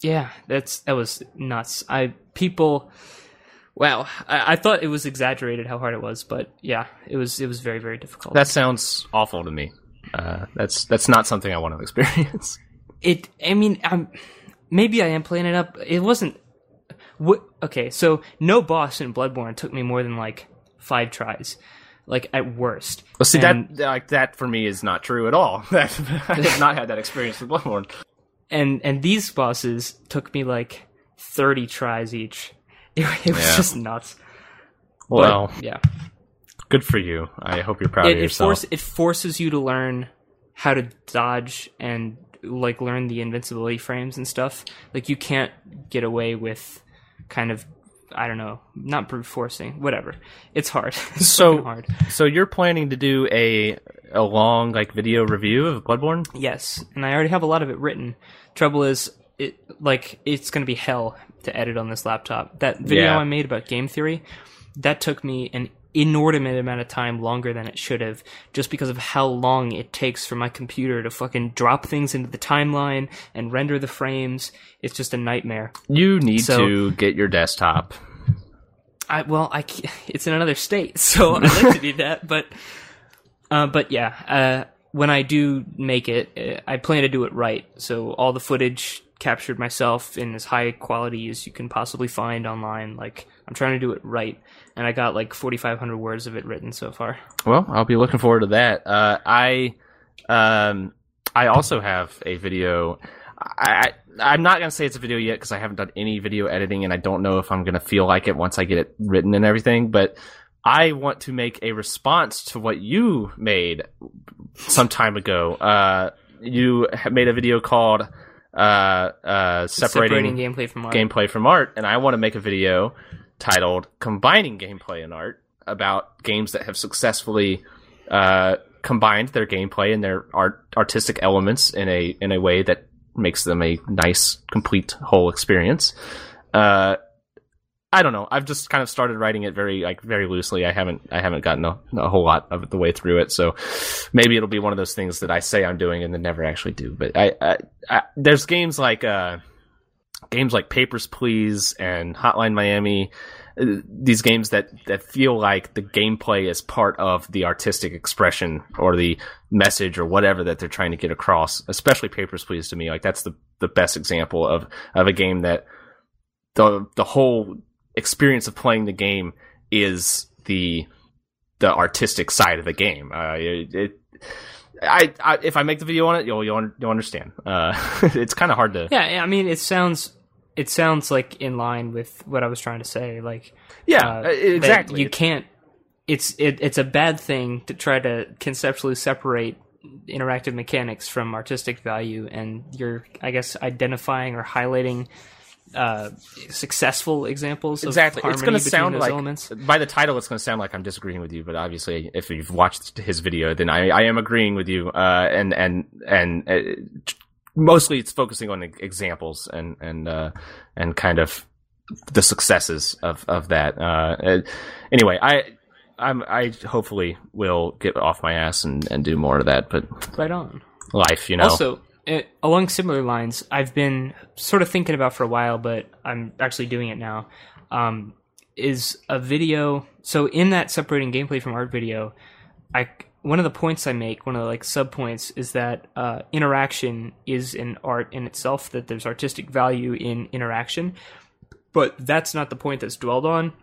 yeah, that's that was nuts. I people, wow, I, I thought it was exaggerated how hard it was, but yeah, it was it was very very difficult. That sounds awful to me. Uh, that's that's not something I want to experience. it i mean i'm maybe i am playing it up it wasn't what okay so no boss in bloodborne took me more than like five tries, like at worst. Well, see And- that like that for me is not true at all. I have not had that experience with Bloodborne. and and these bosses took me like 30 tries each it, it was Yeah. just nuts But, Well, yeah good for you. I hope you're proud it, of it, yourself. force, it forces you to learn how to dodge and like learn the invincibility frames and stuff like you can't get away with kind of i don't know not brute forcing whatever it's hard it's So- hard so you're planning to do a a long like video review of Bloodborne? Yes, and I already have a lot of it written. Trouble is, it like it's going to be hell to edit on this laptop. That video Yeah. I made about game theory, that took me an inordinate amount of time longer than it should have, just because of how long it takes for my computer to fucking drop things into the timeline and render the frames. It's just a nightmare. You need So- to get your desktop. I well, I it's in another state, so I'd like to do that, but uh, but yeah, uh, when I do make it, uh, I plan to do it right. So all the footage captured myself in as high quality as you can possibly find online. Like I'm trying to do it right, and I got like 4,500 words of it written so far. Well, I'll be looking forward to that. Uh, I, um, I also have a video. I, I I'm not gonna say it's a video yet because I haven't done any video editing, and I don't know if I'm gonna feel like it once I get it written and everything. But I want to make a response to what you made some time ago. Uh, you made a video called uh, uh, separating, gameplay from art. gameplay from art, and I want to make a video titled "Combining Gameplay and Art" about games that have successfully uh, combined their gameplay and their art artistic elements in a in a way that makes them a nice, complete whole experience. Uh, I don't know. I've just kind of started writing it very like very loosely. I haven't I haven't gotten a, a whole lot of the way through it, so maybe it'll be one of those things that I say I'm doing and then never actually do. But I, I, I there's games like uh, games like Papers Please and Hotline Miami. uh, These games that, that feel like the gameplay is part of the artistic expression or the message or whatever that they're trying to get across. Especially Papers Please to me, like that's the, the best example of, of a game that the the whole experience of playing the game is the the artistic side of the game. Uh, it, it I, I if I make the video on it, you'll you'll, you'll understand. Uh, it's kind of hard to Yeah, I mean, it sounds it sounds like in line with what I was trying to say. Like, yeah uh, uh, exactly. You can't. It's it, it's a bad thing to try to conceptually separate interactive mechanics from artistic value, and you're, I guess, identifying or highlighting uh, successful examples. Exactly. Of It's going to sound like elements. by the title, it's going to sound like I'm disagreeing with you. But obviously, if you've watched his video, then I, I am agreeing with you. Uh, and and and uh, mostly, it's focusing on examples and and uh, and kind of the successes of of that. Uh, anyway, I. I'm, I hopefully will get off my ass and, and do more of that, but Right on. life, you know. Also, uh, along similar lines, I've been sort of thinking about for a while, but I'm actually doing it now. Um, is a video. So in that separating gameplay from art video, I one of the points I make, one of the like sub points, is that uh, interaction is an art in itself. That there's artistic value in interaction, but that's not the point that's dwelled on.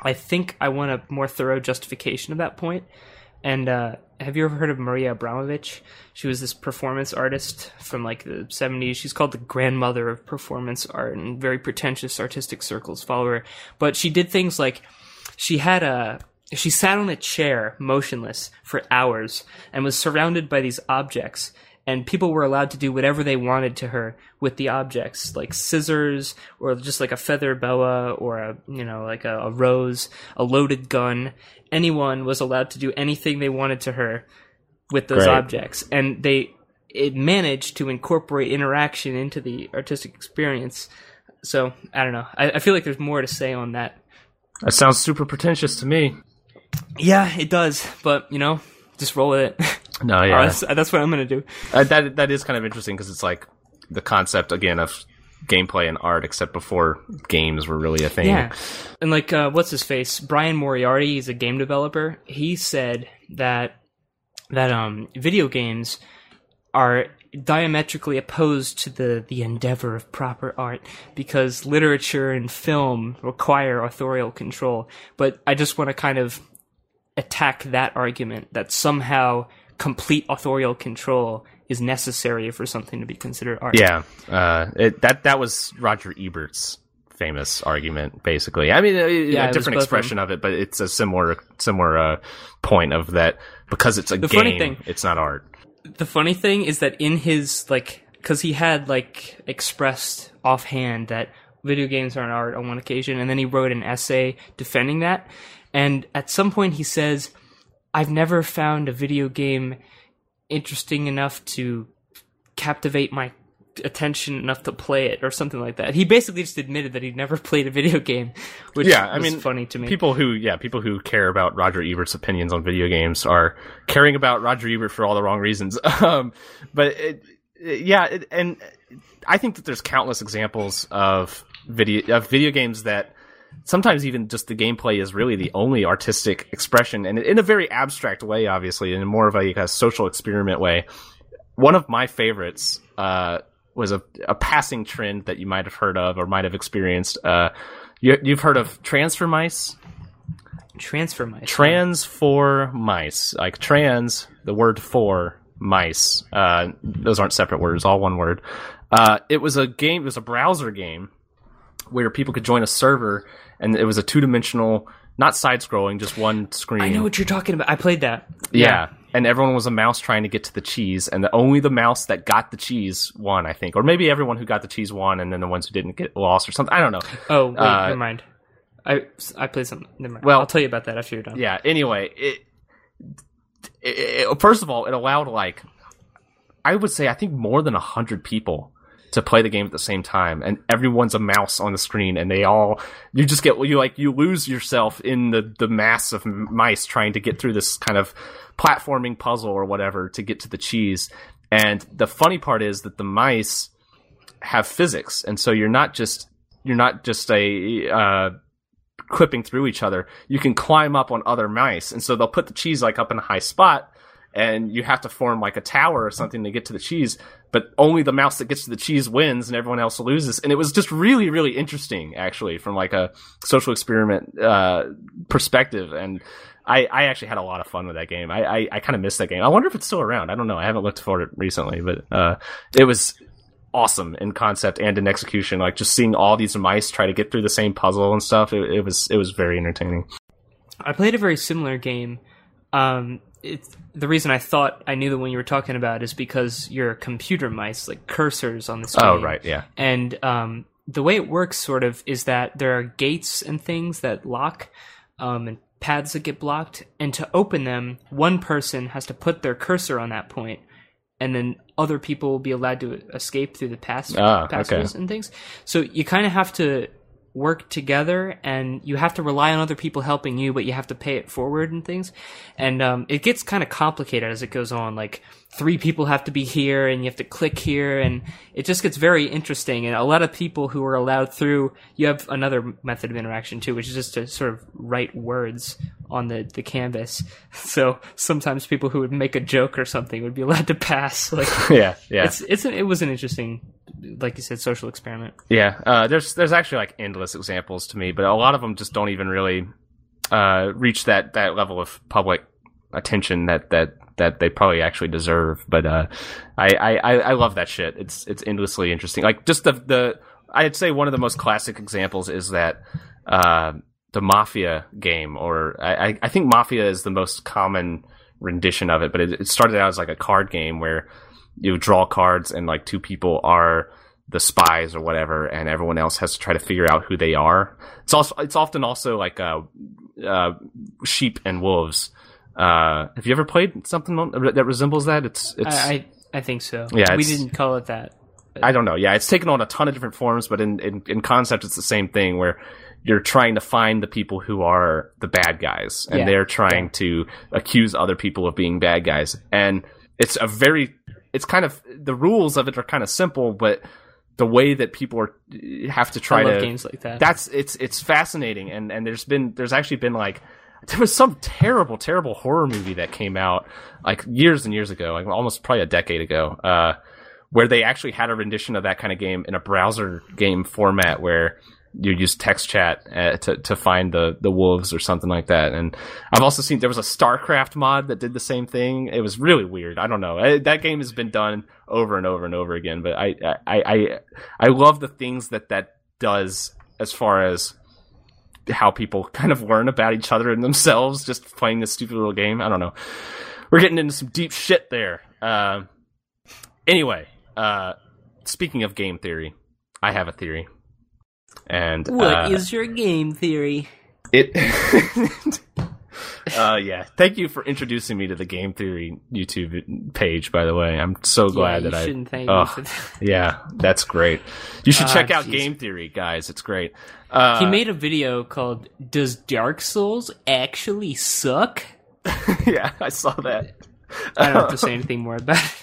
I think I want a more thorough justification of that point. And uh, have you ever heard of Maria Abramović? She was this performance artist from like the 70s. She's called the grandmother of performance art, and very pretentious artistic circles follow her. But she did things like she had a she sat on a chair motionless for hours and was surrounded by these objects and people were allowed to do whatever they wanted to her with the objects like scissors or just like a feather boa or a you know like a, a rose a loaded gun anyone was allowed to do anything they wanted to her with those Great. objects and they it managed to incorporate interaction into the artistic experience so i don't know i, I feel like there's more to say on that that sounds super pretentious to me. Yeah it does but you know just roll with it No, yeah, that's, that's what i'm gonna do Uh, that that is kind of interesting because it's like the concept again of gameplay and art, except before games were really a thing. Yeah. And like, uh, what's his face? Brian Moriarty, he's a game developer. He said that that um, video games are diametrically opposed to the the endeavor of proper art because literature and film require authorial control. But I just want to kind of attack that argument that somehow complete authorial control is necessary for something to be considered art. Yeah, uh, it, that that was Roger Ebert's famous argument, basically. I mean, a, Yeah, a different expression of it, but it's a similar similar uh, point of that because it's a The game, funny thing- it's not art. the funny thing is that in his like because he had like expressed offhand that video games aren't art on one occasion and then he wrote an essay defending that and at some point he says i've never found a video game interesting enough to captivate my attention enough to play it or something like that he basically just admitted that he'd never played a video game which Yeah, I mean, funny to me People who, yeah, people who care about Roger Ebert's opinions on video games are caring about Roger Ebert for all the wrong reasons. Um, but it, it- yeah, it, and I think that there's countless examples of video of video games that sometimes even just the gameplay is really the only artistic expression, and in a very abstract way, obviously, in more of a, a social experiment way. One of my favorites uh, was a, a passing trend that you might have heard of or might have experienced. Uh, you, you've heard of Transformice? transfer mice Trans for mice. Like trans, the word for mice. Uh, those aren't separate words, all one word. Uh, it was a game, it was a browser game where people could join a server and it was a two dimensional, not side scrolling, just one screen. i know what you're talking about i played that Yeah. And everyone was a mouse trying to get to the cheese, and the, only the mouse that got the cheese won, I think. Or maybe everyone who got the cheese won, and then the ones who didn't get lost or something. I don't know. Oh wait, Uh, never mind. I I played mind. Well- I'll tell you about that after you're done. Yeah. Anyway, it, it, it- first of all, it allowed like I would say I think more than a hundred people to play the game at the same time, and everyone's a mouse on the screen, and they all you just get you like you lose yourself in the the mass of mice trying to get through this kind of platforming puzzle or whatever to get to the cheese. And the funny part is that the mice have physics, and so you're not just you're not just a uh, clipping through each other. You can climb up on other mice, and so they'll put the cheese like up in a high spot, and you have to form like a tower or something to get to the cheese. But only the mouse that gets to the cheese wins, and everyone else loses. And it was just really, really interesting, actually, from like a social experiment uh, perspective. And I, I actually had a lot of fun with that game. I, I, I kind of missed that game. I wonder if it's still around. I don't know. I haven't looked for it recently, but uh, it was awesome in concept and in execution. Like just seeing all these mice try to get through the same puzzle and stuff. It, it was it was very entertaining. I played a very similar game. Um, it's the reason I thought I knew the one you were talking about is because you're computer mice, like cursors on the screen. Oh right, yeah. And um, the way it works, sort of, is that there are gates and things that lock, um, and paths that get blocked. And to open them, one person has to put their cursor on that point, and then other people will be allowed to escape through the pass Ah, okay. and things. So you kind of have to work together, and you have to rely on other people helping you, but you have to pay it forward and things. And um, it gets kind of complicated as it goes on. Like three people have to be here, and you have to click here, and it just gets very interesting. And a lot of people who are allowed through, you have another method of interaction too, which is just to sort of write words on the, the canvas. So sometimes people who would make a joke or something would be allowed to pass. Like yeah, yeah, it's it's an, it was an interesting, like you said, social experiment. yeah. Uh, there's there's actually like endless examples to me, but a lot of them just don't even really uh, reach that that level of public attention that that that they probably actually deserve. But uh, I, I I love that shit. It's it's endlessly interesting. Like just the the I'd say one of the most classic examples is that. Uh, the Mafia game, or I, I- I think Mafia is the most common rendition of it, but it, it started out as like a card game where you draw cards and like two people are the spies or whatever, and everyone else has to try to figure out who they are. It's also it's often also like uh, uh, sheep and wolves. Uh, have you ever played something that resembles that? It's it's I, I I think so. Yeah, we didn't call it that. I don't know. Yeah, it's taken on a ton of different forms, but in, in, in concept, it's the same thing where you're trying to find the people who are the bad guys, and Yeah. they're trying to accuse other people of being bad guys. And it's a very, it's kind of the rules of it are kind of simple, but the way that people are have to try to games like that. that's it's it's fascinating and and there's been there's actually been like there was some terrible, terrible horror movie that came out like years and years ago, like almost probably a decade ago, uh, where they actually had a rendition of that kind of game in a browser game format where you use text chat uh, to to find the the wolves or something like that. And I've also seen there was a StarCraft mod that did the same thing. It was really weird. I don't know. I, that game has been done over and over and over again, but I I I I love the things that that does as far as how people kind of learn about each other and themselves just playing this stupid little game. I don't know. We're getting into some deep shit there. Uh, anyway, uh, speaking of game theory, I have a theory. And What uh, is your game theory? it? uh, yeah. Thank you for introducing me to the game theory YouTube page. By the way, I'm so glad yeah, that I. shouldn't thank me that. Yeah, that's great. You should Ah, check out jeez. Game Theory, guys. It's great. Uh, He made a video called "Does Dark Souls actually suck?" yeah, I saw that. I don't have to say anything more about it.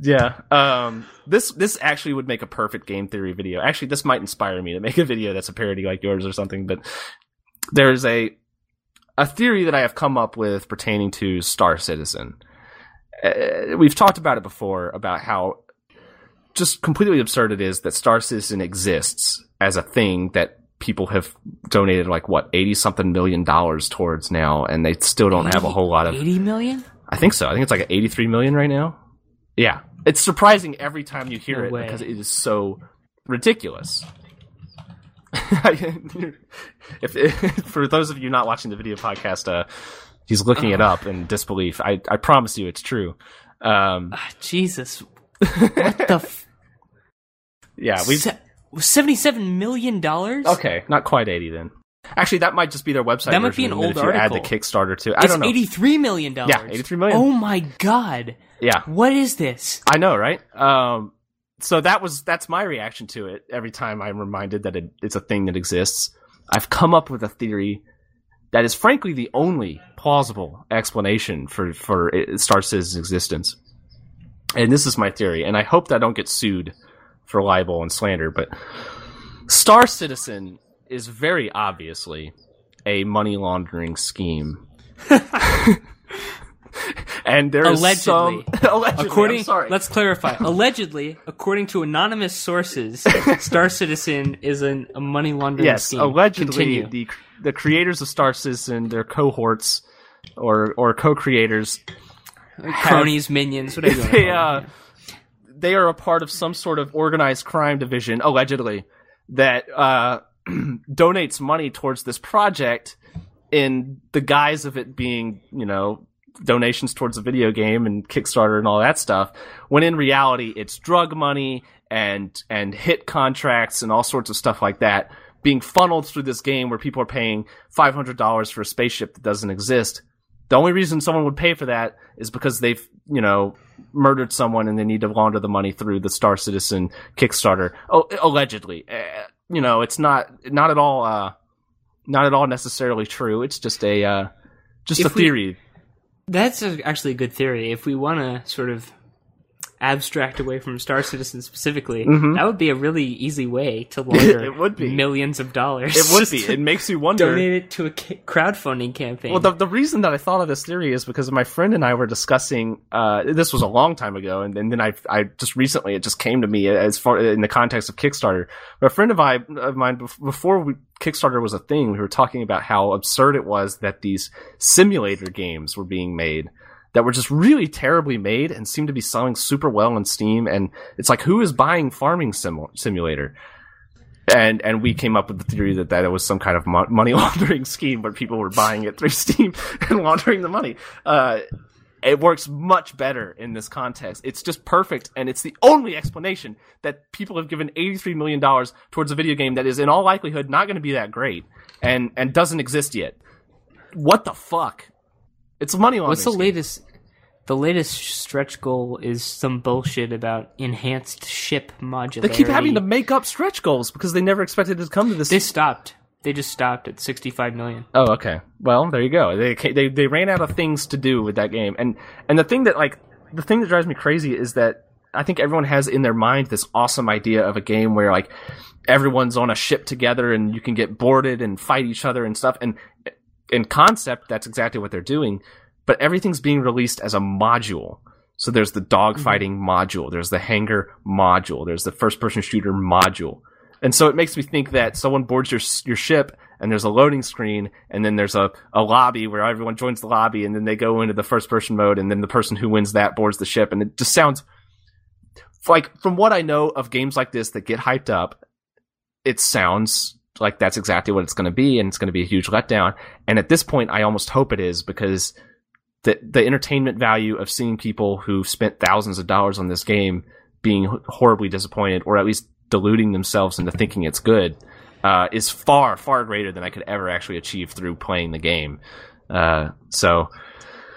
Yeah. Um this this actually would make a perfect game theory video. Actually, this might inspire me to make a video that's a parody like yours or something, but there's a a theory that I have come up with pertaining to Star Citizen. Uh, we've talked about it before about how just completely absurd it is that Star Citizen exists as a thing that people have donated like what 80 something million dollars towards now and they still don't have a whole lot of Eighty million? I think so. I think it's like 83 million right now. Yeah. It's surprising every time you hear No it way. because it is so ridiculous. if, if- for those of you not watching the video podcast, uh, he's looking it up in disbelief. I, I promise you it's true. Um, Ah, Jesus, what the? F- yeah, we Se- Seventy-seven million dollars? okay, not quite 80 then. Actually, that might just be their website. That might be an old if you add the article. Kickstarter too. I it's don't know. eighty-three million dollars. Yeah, 83 million. Oh my god! Yeah. What is this? I know, right? Um, so that was that's my reaction to it. Every time I'm reminded that it, it's a thing that exists, I've come up with a theory that is frankly the only plausible explanation for for it, Star Citizen's existence. And this is my theory, and I hope that I don't get sued for libel and slander. But Star Citizen is very obviously a money laundering scheme. and there is some Allegedly. allegedly. According, let's clarify. Allegedly, according to anonymous sources, Star Citizen is an, a money laundering yes, scheme. allegedly Continue. the the creators of Star Citizen, their cohorts or or co-creators, cronies, minions, whatever. they uh they are a part of some sort of organized crime division, allegedly, that uh donates money towards this project in the guise of it being, you know, donations towards a video game and Kickstarter and all that stuff, when in reality it's drug money and and hit contracts and all sorts of stuff like that being funneled through this game where people are paying five hundred dollars for a spaceship that doesn't exist. The only reason someone would pay for that is because they've, you know, murdered someone and they need to launder the money through the Star Citizen Kickstarter. Oh, allegedly, uh, you know, it's not not at all uh, not at all necessarily true. It's just a uh, just If a we- theory. That's a, actually a good theory. If we want to sort of abstract away from Star Citizen specifically, that would be a really easy way to launder Mm-hmm. It would be. millions of dollars. It would be. It makes you wonder. donate it to a crowdfunding campaign. Well, the, the reason that I thought of this theory is because my friend and I were discussing. Uh, this was a long time ago, and, and then I, I just recently it just came to me as far in the context of Kickstarter. But a friend of, I, of mine before we, Kickstarter was a thing, we were talking about how absurd it was that these simulator games were being made that were just really terribly made and seemed to be selling super well on Steam. And it's like, who is buying Farming sim- Simulator? and and we came up with the theory that that it was some kind of mo- money laundering scheme where people were buying it through Steam and laundering the money. Uh, it works much better in this context. It's just perfect, and it's the only explanation that people have given eighty-three million dollars towards a video game that is, in all likelihood, not going to be that great and and doesn't exist yet. What the fuck? It's money laundering. What's the scheme. latest? The latest stretch goal is some bullshit about enhanced ship modularity. They keep having to make up stretch goals because they never expected it to come to this. They stopped. They just stopped at 65 million. Oh, okay. Well, there you go. They they they ran out of things to do with that game, and and the thing that like the thing that drives me crazy is that I think everyone has in their mind this awesome idea of a game where like everyone's on a ship together and you can get boarded and fight each other and stuff. And in concept, that's exactly what they're doing, but everything's being released as a module. So there's the dogfighting mm-hmm. module, there's the hangar module, there's the first person shooter module. And so it makes me think that someone boards your your ship and there's a loading screen and then there's a, a lobby where everyone joins the lobby and then they go into the first person mode and then the person who wins that boards the ship and it just sounds like from what I know of games like this that get hyped up, it sounds like that's exactly what it's going to be and it's going to be a huge letdown. And at this point I almost hope it is because the the entertainment value of seeing people who spent thousands of dollars on this game being horribly disappointed or at least deluding themselves into thinking it's good uh, is far far greater than I could ever actually achieve through playing the game. Uh, so,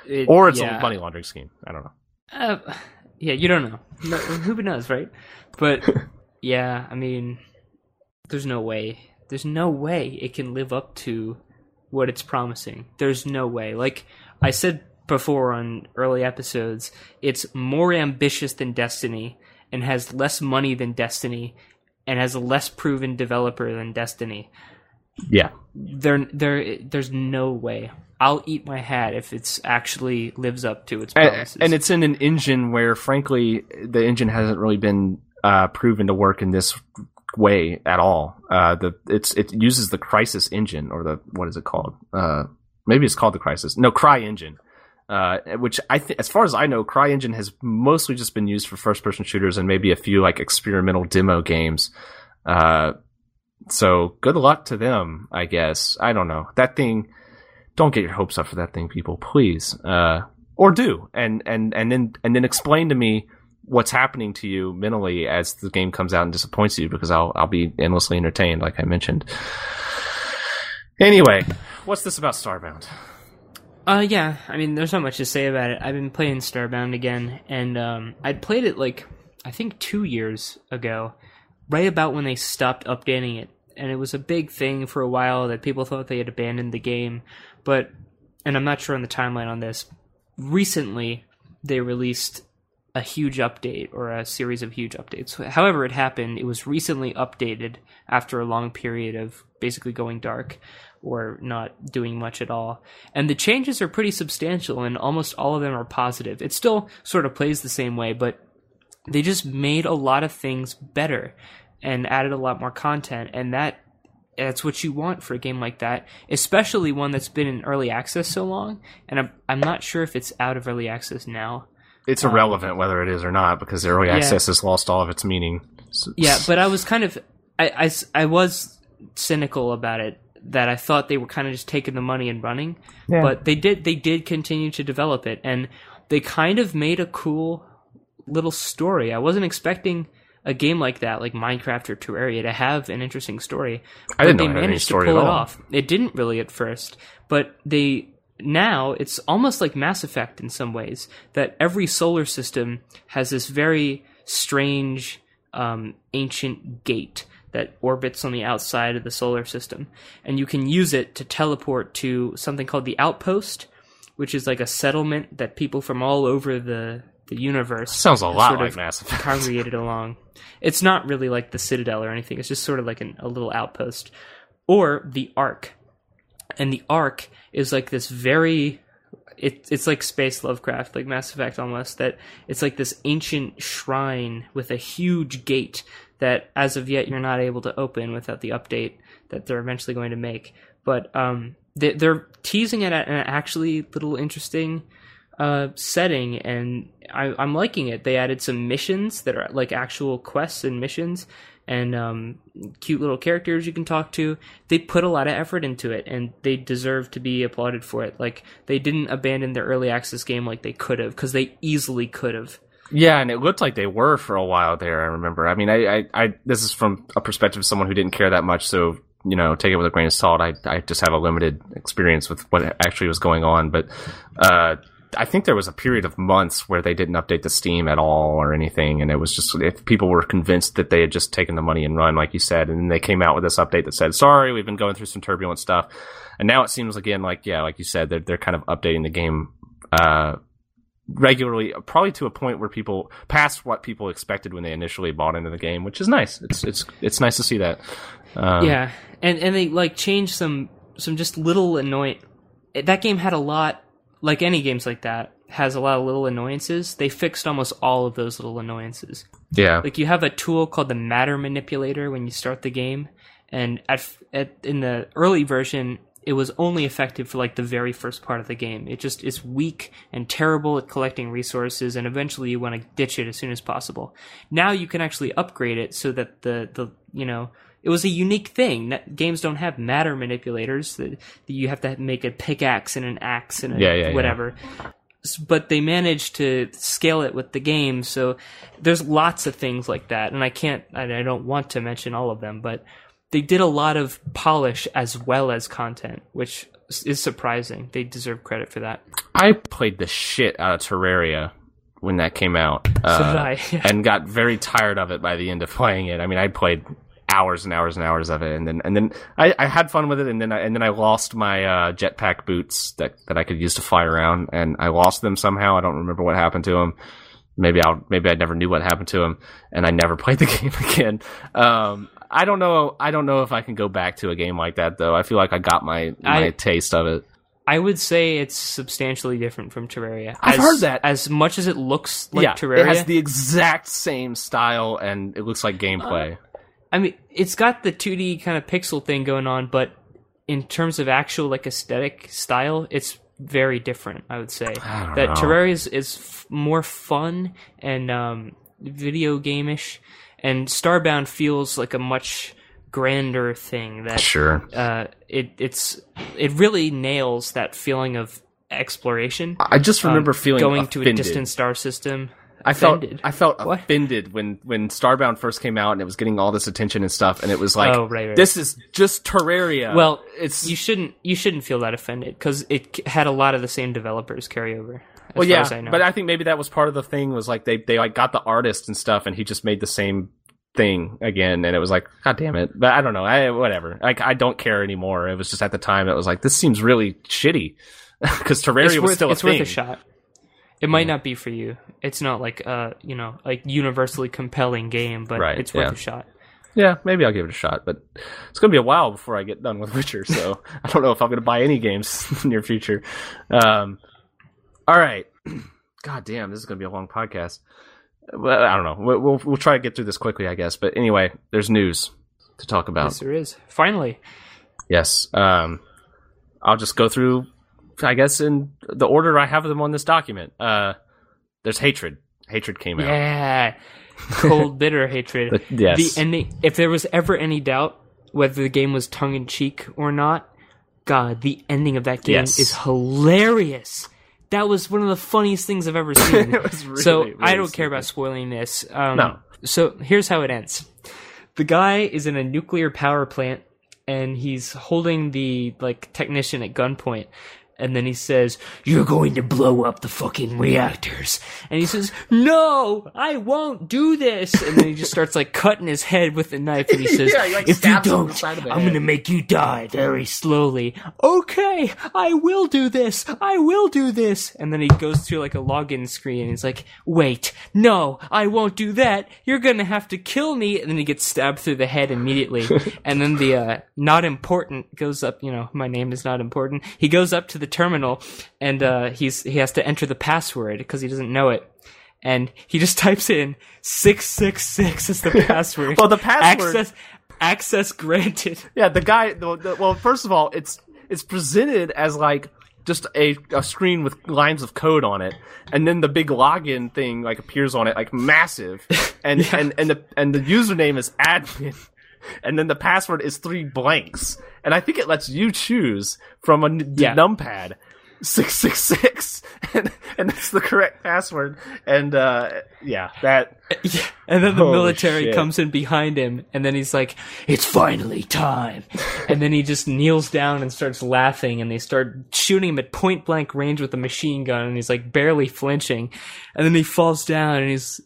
it, or it's yeah. a money laundering scheme. I don't know. Uh, yeah, you don't know. No, who knows, right? But yeah, I mean, there's no way. There's no way it can live up to what it's promising. There's no way. Like I said before on early episodes, it's more ambitious than Destiny and has less money than Destiny and has a less proven developer than Destiny. Yeah. There there there's no way. I'll eat my hat if it's actually lives up to its promises. And, and it's in an engine where frankly the engine hasn't really been uh, proven to work in this way at all. Uh, the it's it uses the Crysis engine or the what is it called? Uh, maybe it's called the Crysis. No, CryEngine. Uh, which I think, as far as I know, CryEngine has mostly just been used for first-person shooters and maybe a few like experimental demo games. Uh, so good luck to them, I guess. I don't know that thing. Don't get your hopes up for that thing, people, please. Uh, or do, and and and then and then explain to me what's happening to you mentally as the game comes out and disappoints you, because I'll I'll be endlessly entertained, like I mentioned. Anyway, what's this about Starbound? Uh, yeah. I mean, there's not much to say about it. I've been playing Starbound again, and um, I'd played it like I think two years ago, right about when they stopped updating it, and it was a big thing for a while that people thought they had abandoned the game, but and I'm not sure on the timeline on this. Recently, they released a huge update or a series of huge updates. However, it happened, it was recently updated after a long period of basically going dark or not doing much at all. And the changes are pretty substantial, and almost all of them are positive. It still sort of plays the same way, but they just made a lot of things better and added a lot more content, and that that's what you want for a game like that, especially one that's been in early access so long. And I'm I'm not sure if it's out of early access now. It's um, irrelevant whether it is or not because early yeah. access has lost all of its meaning. Yeah, but I was kind of I, I, I was cynical about it that I thought they were kind of just taking the money and running. Yeah. But they did they did continue to develop it and they kind of made a cool little story. I wasn't expecting a game like that, like Minecraft or Terraria, to have an interesting story. I didn't know they managed to pull it off. It didn't really at first, but they now it's almost like Mass Effect in some ways that every solar system has this very strange um, ancient gate that orbits on the outside of the solar system. And you can use it to teleport to something called the Outpost, which is like a settlement that people from all over the, the universe sounds a lot like Mass Effect congregated along. It's not really like the Citadel or anything. It's just sort of like an, a little outpost, or the Ark. And the Ark is like this very it, it's like space Lovecraft, like Mass Effect almost. That it's like this ancient shrine with a huge gate that as of yet you're not able to open without the update that they're eventually going to make. But um, they, are teasing it at an actually little interesting uh, setting, and I, am liking it. They added some missions that are like actual quests and missions, and um, cute little characters you can talk to. They put a lot of effort into it, and they deserve to be applauded for it. Like they didn't abandon their early access game like they could have, because they easily could have. Yeah, and it looked like they were for a while there. I remember. I mean, I, I, I, this is from a perspective of someone who didn't care that much, so you know, take it with a grain of salt. I, I just have a limited experience with what actually was going on, but uh, I think there was a period of months where they didn't update the Steam at all or anything, and it was just if people were convinced that they had just taken the money and run, like you said, and then they came out with this update that said, "Sorry, we've been going through some turbulent stuff," and now it seems again like yeah, like you said, they're they're kind of updating the game. Uh, regularly, probably to a point where people past what people expected when they initially bought into the game, which is nice. It's it's it's nice to see that. Um, yeah, and and they like changed some some just little annoying that game had a lot, like any games like that, has a lot of little annoyances. They fixed almost all of those little annoyances. Yeah. Like you have a tool called the matter manipulator when you start the game, and at, at in the early version, it was only effective for like the very first part of the game. It just is weak and terrible at collecting resources, and eventually you want to ditch it as soon as possible. Now you can actually upgrade it so that the the you know it was a unique thing. Games don't have matter manipulators that, you have to make a pickaxe and an axe and Yeah, yeah, yeah. whatever S- but they managed to scale it with the game. So there's lots of things like that, and I can't, I I don't want to mention all of them, but they did a lot of polish as well as content, which is surprising. They deserve credit for that. I played the shit out of Terraria when that came out. So uh, did I. And got very tired of it by the end of playing it. I mean, I played hours and hours and hours of it, and then and then I, I had fun with it, and then I, and then I lost my uh, jetpack boots that that I could use to fly around, and I lost them somehow. I don't remember what happened to them. Maybe I maybe I never knew what happened to them, and I never played the game again. Um, I don't know. I don't know if I can go back to a game like that though. I feel like I got my my I- taste of it. I would say it's substantially different from Terraria. I've As- heard that. As much as it looks like yeah, Terraria, it has the exact same style, and it looks like gameplay. I mean, it's got the 2D kind of pixel thing going on, but in terms of actual like aesthetic style, it's very different. I would say I that know. Terraria is, is f- more fun and um, video gameish, and Starbound feels like a much grander thing. That sure. uh, it it's it really nails that feeling of exploration. I just remember um, feeling going to a distant star system. I felt offended. I felt What? offended when when Starbound first came out and it was getting all this attention and stuff, and it was like, Oh, right, right. this is just Terraria. Well, it's you shouldn't you shouldn't feel that offended because it had a lot of the same developers carry over. As well, far yeah, as I know. but I think maybe that was part of the thing was like they they like got the artist and stuff, and he just made the same thing again, and it was like, god damn it. But I don't know, I whatever. Like I don't care anymore. It was just at the time it was like this seems really shitty because Terraria it's was worth, still a it's thing. worth a shot. It might not be for you. It's not like a you know like universally compelling game, but Right, it's worth yeah. a shot. Yeah, maybe I'll give it a shot, but it's gonna be a while before I get done with Witcher, so I don't know if I'm gonna buy any games in the near future. Um, all right, God damn, this is gonna be a long podcast. Well, I don't know. We'll, we'll we'll try to get through this quickly, I guess. But anyway, there's news to talk about. Yes, there is. Finally, Yes. Um, I'll just go through, I guess, in the order I have them on this document. Uh, there's hatred. Hatred came out. yeah, cold bitter hatred. The- yes. The ending. If there was ever any doubt whether the game was tongue in cheek or not, God, the ending of that game Yes. is hilarious. That was one of the funniest things I've ever seen. It was really, so really I don't care about spoiling this. Um, No. So here's how it ends. The guy is in a nuclear power plant, and he's holding the like technician at gunpoint. And then he says, "You're going to blow up the fucking reactors." And he says, "No, I won't do this." And then he just starts like cutting his head with a knife, and he says, Yeah, he, like, "If you stabs him in the don't, side of the I'm going to make you die very slowly." Okay, I will do this. I will do this. And then he goes through like a login screen. And he's like, "Wait, no, I won't do that. You're going to have to kill me." And then he gets stabbed through the head immediately. and then the uh, not important goes up. You know, my name is not important. He goes up to the terminal, and uh, he's he has to enter the password because he doesn't know it. And he just types in six six six as the password. Well, the password- access access granted. Yeah, the guy. The, the, well, first of all, it's it's presented as like just a, a screen with lines of code on it, and then the big login thing like appears on it, like massive, and and and the and the username is admin, and then the password is three blanks, and I think it lets you choose from a n- Yeah. numpad. Six six six, and and that's the correct password, and uh, yeah, that Yeah. And then the military shit. comes in behind him, and then he's like, "It's finally time!" and then he just kneels down and starts laughing, and they start shooting him at point blank range with a machine gun, and he's like barely flinching, and then he falls down and he's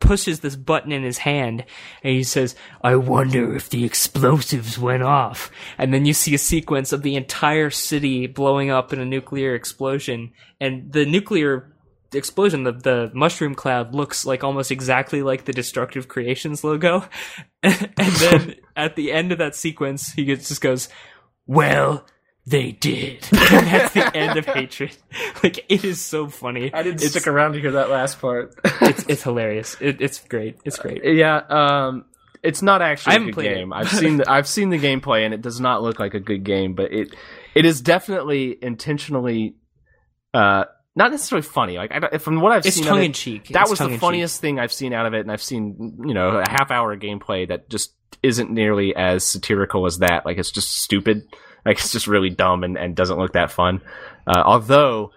pushes this button in his hand and he says, I wonder if the explosives went off. And then you see a sequence of the entire city blowing up in a nuclear explosion. And the nuclear explosion, the, the mushroom cloud looks like almost exactly like the Destructive Creations logo. and then at the end of that sequence, he just goes, Well, they did. and that's the end of hatred. Like it is so funny. I didn't it's, stick around to hear that last part. It's it's hilarious. It, it's great. It's great. yeah, um, it's not actually I a haven't good played it. game. I've seen the, I've seen the gameplay, and it does not look like a good game. But it it is definitely intentionally, uh, not necessarily funny. Like I, from what I've It's seen, tongue it, in cheek. that was the funniest thing I've seen out of it, and I've seen you know a half hour gameplay that just isn't nearly as satirical as that. Like it's just stupid. Like it's just really dumb and, and doesn't look that fun. Uh, although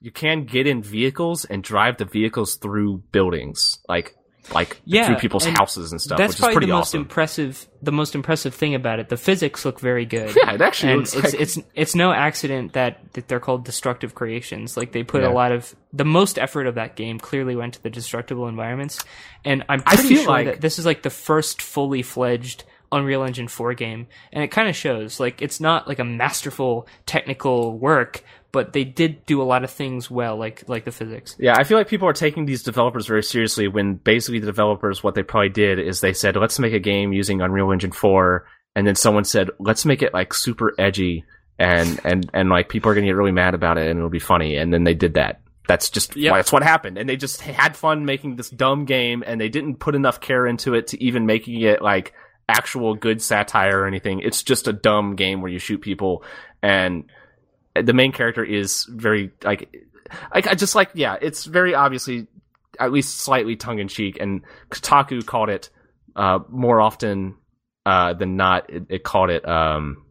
you can get in vehicles and drive the vehicles through buildings, like like Yeah, through people's and houses and stuff, That's which is probably the most awesome. impressive. The most impressive thing about it. The physics look very good. yeah, it actually and looks it's like it's it's no accident that, that they're called destructive creations. Like they put Yeah. a lot of the most effort of that game clearly went to the destructible environments, and I'm I pretty feel sure like- that this is like the first fully fledged Unreal Engine 4 game, and it kind of shows. Like it's not like a masterful technical work, but they did do a lot of things well, like like the physics. Yeah, I feel like people are taking these developers very seriously when basically the developers, what they probably did is they said, let's make a game using Unreal Engine 4. And then someone said, let's make it like super edgy and, and, and like people are going to get really mad about it and it'll be funny. And then they did that. That's just, Yep. that's what happened. And they just had fun making this dumb game and they didn't put enough care into it to even making it like actual good satire or anything. It's just a dumb game where you shoot people and the main character is very like like I just like yeah, it's very obviously at least slightly tongue in cheek, and Kotaku called it uh, more often uh, than not. It, it called it um,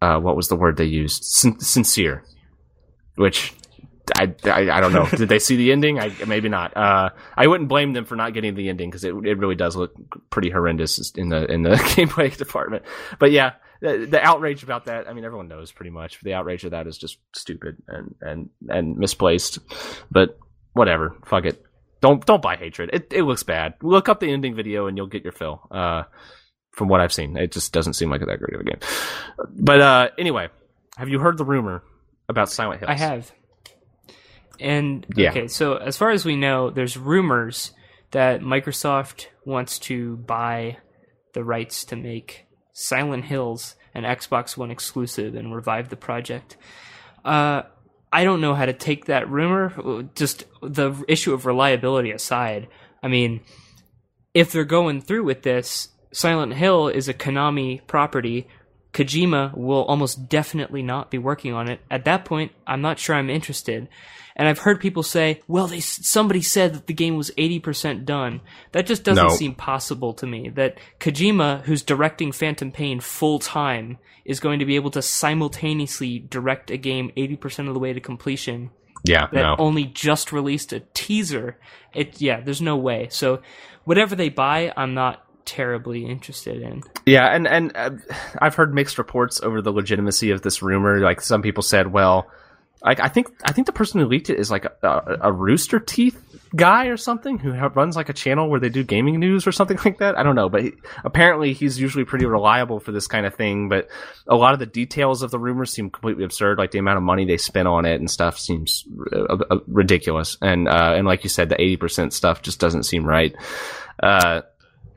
uh, what was the word they used? Sin- sincere, which. I, I, I don't know. Did they see the ending? I maybe not. Uh, I wouldn't blame them for not getting the ending because it it really does look pretty horrendous in the in the gameplay department. But yeah, the, the outrage about that. I mean, everyone knows pretty much. The outrage of that is just stupid and and and misplaced. But whatever. Fuck it. Don't don't buy hatred. It it looks bad. Look up the ending video and you'll get your fill. Uh, from what I've seen, it just doesn't seem like that great of a game. But uh, anyway, have you heard the rumor about Silent Hills? I have. And Yeah. okay, so as far as we know, there's rumors that Microsoft wants to buy the rights to make Silent Hills an Xbox One exclusive and revive the project. Uh, I don't know how to take that rumor. Just the issue of reliability aside, I mean, if they're going through with this, Silent Hill is a Konami property. Kojima will almost definitely not be working on it. At that point, I'm not sure I'm interested. And I've heard people say, "Well, they somebody said that the game was 80% done." That just doesn't No. seem possible to me. That Kojima, who's directing Phantom Pain full time, is going to be able to simultaneously direct a game 80% of the way to completion Yeah, that no. only just released a teaser. It yeah, there's no way. So whatever they buy, I'm not terribly interested in. Yeah, and and uh, I've heard mixed reports over the legitimacy of this rumor. Like some people said, well, like I think I think the person who leaked it is like a, a, Rooster Teeth guy or something who runs like a channel where they do gaming news or something like that. I don't know, but he, apparently he's usually pretty reliable for this kind of thing. But a lot of the details of the rumors seem completely absurd. Like the amount of money they spent on it and stuff seems uh, uh, ridiculous. And uh, and like you said, the eighty percent stuff just doesn't seem right. Uh,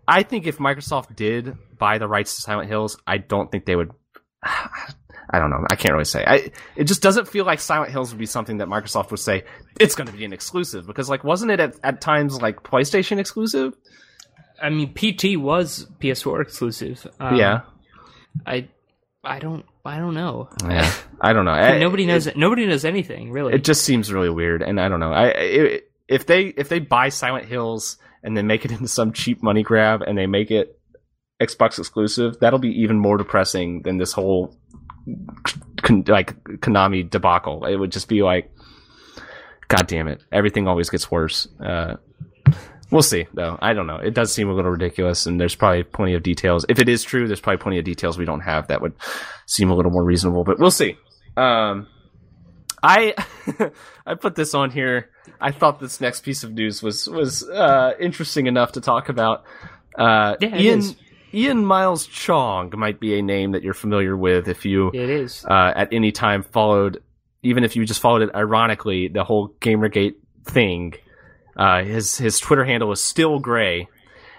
I think if Microsoft did buy the rights to Silent Hills, I don't think they would. I don't know. I can't really say. I, it just doesn't feel like Silent Hills would be something that Microsoft would say it's going to be an exclusive because, like, wasn't it at, at times like PlayStation exclusive? I mean, PT was PS4 exclusive. Um, yeah, I I don't I don't know. yeah. I don't know. I- nobody it- knows nobody knows anything really. It just seems really weird, and I don't know. I it, if they if they buy Silent Hills and then make it into some cheap money grab and they make it Xbox exclusive, that'll be even more depressing than this whole con- like Konami debacle. It would just be like, God damn it! Everything always gets worse. Uh, we'll see, though. I don't know. It does seem a little ridiculous, and there's probably plenty of details. If it is true, there's probably plenty of details we don't have that would seem a little more reasonable. But we'll see. Um, I I put this on here. I thought this next piece of news was was uh, interesting enough to talk about. Uh, Yeah, it Ian is. Ian Miles Cheong might be a name that you're familiar with if you it is. uh, at any time followed, even if you just followed it ironically, the whole GamerGate thing. Uh, his his Twitter handle is still gray,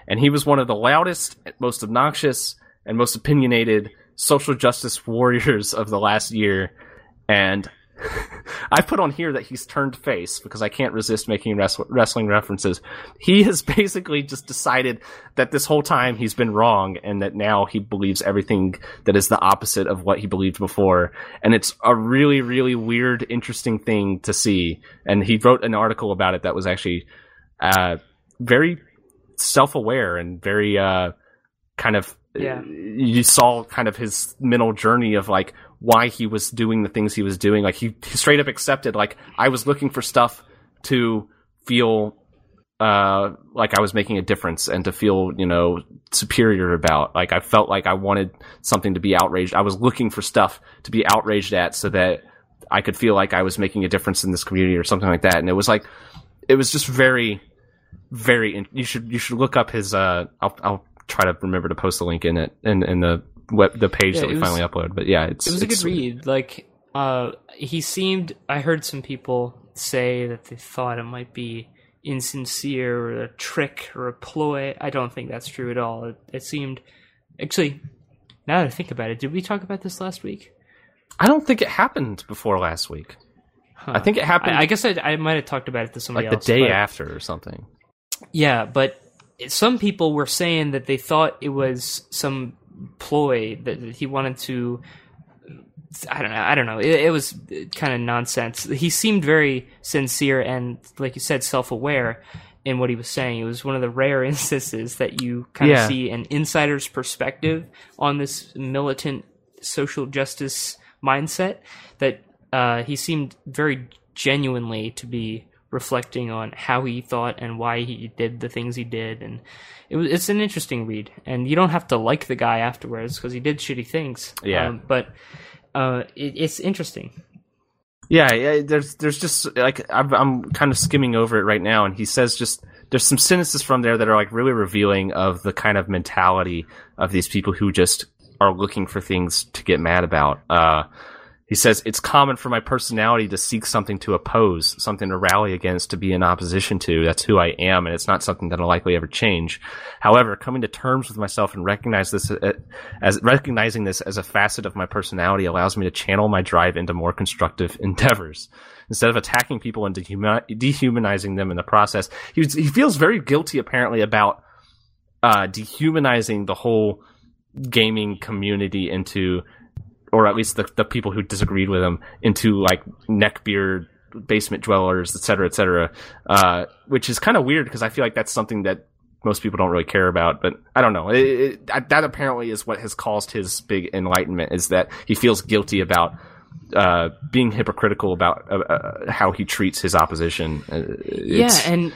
and he was one of the loudest, most obnoxious, and most opinionated social justice warriors of the last year, and I put on here that he's turned face because I can't resist making wrestl- wrestling references. He has basically just decided that this whole time he's been wrong and that now he believes everything that is the opposite of what he believed before. And it's a really, really weird, interesting thing to see. And he wrote an article about it that was actually uh, very self aware and very uh, kind of. Yeah. You saw kind of his mental journey of like why he was doing the things he was doing. Like he, he straight up accepted, like I was looking for stuff to feel uh, like I was making a difference and to feel, you know, superior about. Like I felt like I wanted something to be outraged. I was looking for stuff to be outraged at so that I could feel like I was making a difference in this community or something like that. And it was like, it was just very, very. In- you should you should look up his. Uh, I'll I'll try to remember to post the link in it in in the web the page Yeah, that we was- finally upload. But yeah, it's It was a it's- good read. Like, uh, he seemed. I heard some people say that they thought it might be insincere or a trick or a ploy. I don't think that's true at all. It, it seemed. Actually, now that I think about it, did we talk about this last week? I don't think it happened before last week. Huh. I think it happened I, I guess I, I might have talked about it to somebody like the day but- after or something. Yeah, but some people were saying that they thought it was some ploy that he wanted to. I don't know. I don't know. It, it was kind of nonsense. He seemed very sincere and, like you said, self-aware in what he was saying. It was one of the rare instances that you kind Yeah. of see an insider's perspective on this militant social justice mindset. That uh, he seemed very genuinely to be reflecting on how he thought and why he did the things he did, and it was it's an interesting read. And you don't have to like the guy afterwards because he did shitty things. Yeah. Um, but uh, it, it's interesting. Yeah, yeah. There's there's just like I'm, I'm kind of skimming over it right now, and he says just there's some sentences from there that are like really revealing of the kind of mentality of these people who just are looking for things to get mad about. Uh, he says it's common for my personality to seek something to oppose, something to rally against, to be in opposition to. That's who I am, and it's not something that'll likely ever change. However, coming to terms with myself and recognize this uh, as recognizing this as a facet of my personality allows me to channel my drive into more constructive endeavors instead of attacking people and dehumanizing them in the process. He was, he feels very guilty apparently about uh, dehumanizing the whole gaming community into, or at least the, the people who disagreed with him into like neckbeard basement dwellers, et cetera, et cetera. Uh, which is kind of weird because I feel like that's something that most people don't really care about. But I don't know. It, it, that apparently is what has caused his big enlightenment is that he feels guilty about uh, being hypocritical about uh, uh, how he treats his opposition. Uh, Yeah, and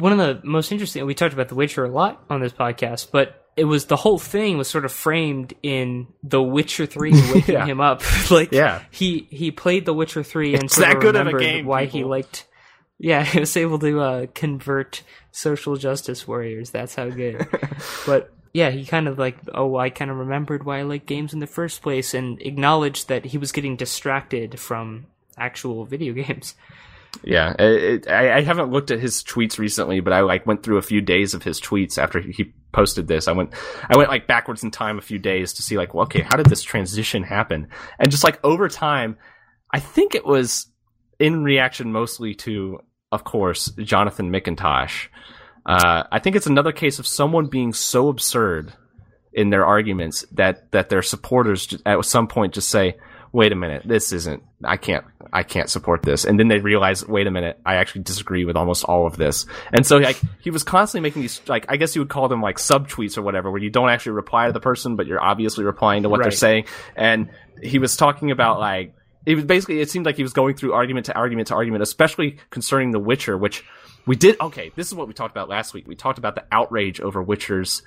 one of the most interesting. We talked about The Witcher a lot on this podcast, but it was the whole thing was sort of framed in The Witcher Three waking Yeah. him up. like, Yeah. he he played The Witcher Three and It's sort that of good of a remembered game, why he liked. Yeah, he was able to uh, convert social justice warriors. That's how good. but yeah, he kind of like, oh, I kind of remembered why I like games in the first place, and acknowledged that he was getting distracted from actual video games. Yeah, it, it, I, I haven't looked at his tweets recently, but I like went through a few days of his tweets after he posted this. I went, I went like backwards in time a few days to see like, well, okay, how did this transition happen? And just like over time, I think it was in reaction mostly to, of course, Jonathan McIntosh. Uh, I think it's another case of someone being so absurd in their arguments that that their supporters at some point just say, "Wait a minute, this isn't. I can't. I can't support this." And then they realize, "Wait a minute, I actually disagree with almost all of this." And so, like, he was constantly making these, like, I guess you would call them like subtweets or whatever, where you don't actually reply to the person, but you're obviously replying to what they're saying. And he was talking about like. It was basically. It seemed like he was going through argument to argument to argument, especially concerning The Witcher, which we did. Okay, this is what we talked about last week. We talked about the outrage over Witcher's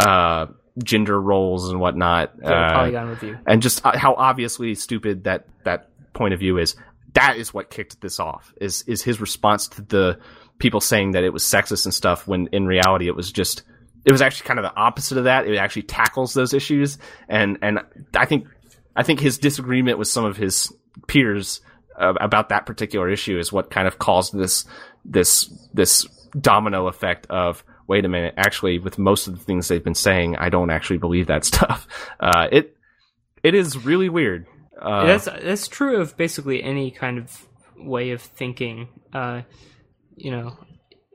uh, gender roles and whatnot, uh, Polygon review. and just uh, how obviously stupid that that point of view is. That is what kicked this off. Is is his response to the people saying that it was sexist and stuff when in reality it was just it was actually kind of the opposite of that. It actually tackles those issues, and and I think I think his disagreement with some of his peers uh, about that particular issue is what kind of caused this this this domino effect of wait a minute actually with most of the things they've been saying I don't actually believe that stuff uh, it it is really weird. Uh, that's that's true of basically any kind of way of thinking. Uh, you know,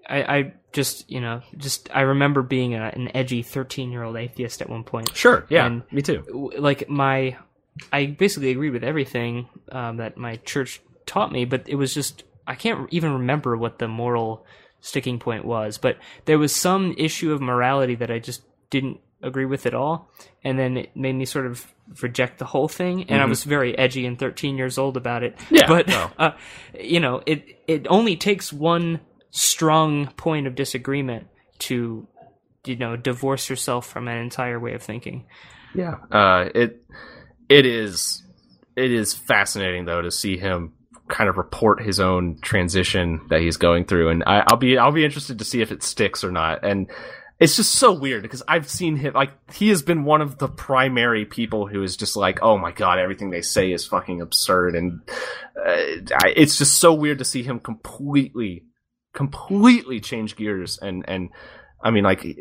I, I just you know just I remember being a, an edgy thirteen year old atheist at one point. sure, yeah, and- me too. W- Like my, I basically agree with everything um, that my church taught me, but it was just I can't even remember what the moral sticking point was. But there was some issue of morality that I just didn't agree with at all, and then it made me sort of reject the whole thing. And I was very edgy and 13 years old about it. Mm-hmm. Yeah, but no. uh, you know, it it only takes one strong point of disagreement to you know divorce yourself from an entire way of thinking. Yeah, uh, it it is it is fascinating though to see him kind of report his own transition that he's going through, and I, I'll be I'll be interested to see if it sticks or not. And it's just so weird because I've seen him like he has been one of the primary people who is just like, oh my god, everything they say is fucking absurd, and uh, it's just so weird to see him completely completely change gears and and I mean like.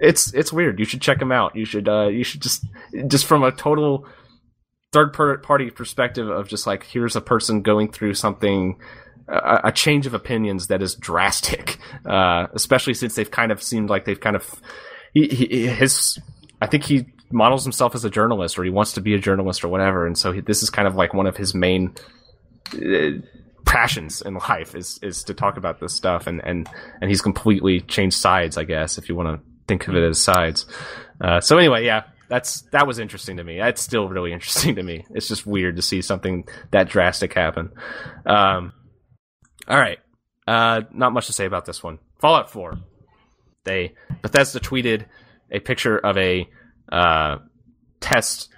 it's it's weird. You should check him out. You should uh you should just just from a total third party perspective of just like here's a person going through something a, a change of opinions that is drastic. Uh especially since they've kind of seemed like they've kind of he, he his I think he models himself as a journalist or he wants to be a journalist or whatever. And so he, this is kind of like one of his main uh, passions in life is is to talk about this stuff. And and and he's completely changed sides i guess if you want to think of it as sides. Uh, so anyway yeah that's that was interesting to me. That's still really interesting to me. It's just weird to see something that drastic happen. Um all right. Uh not much to say about this one. Fallout 4 they bethesda tweeted a picture of a uh test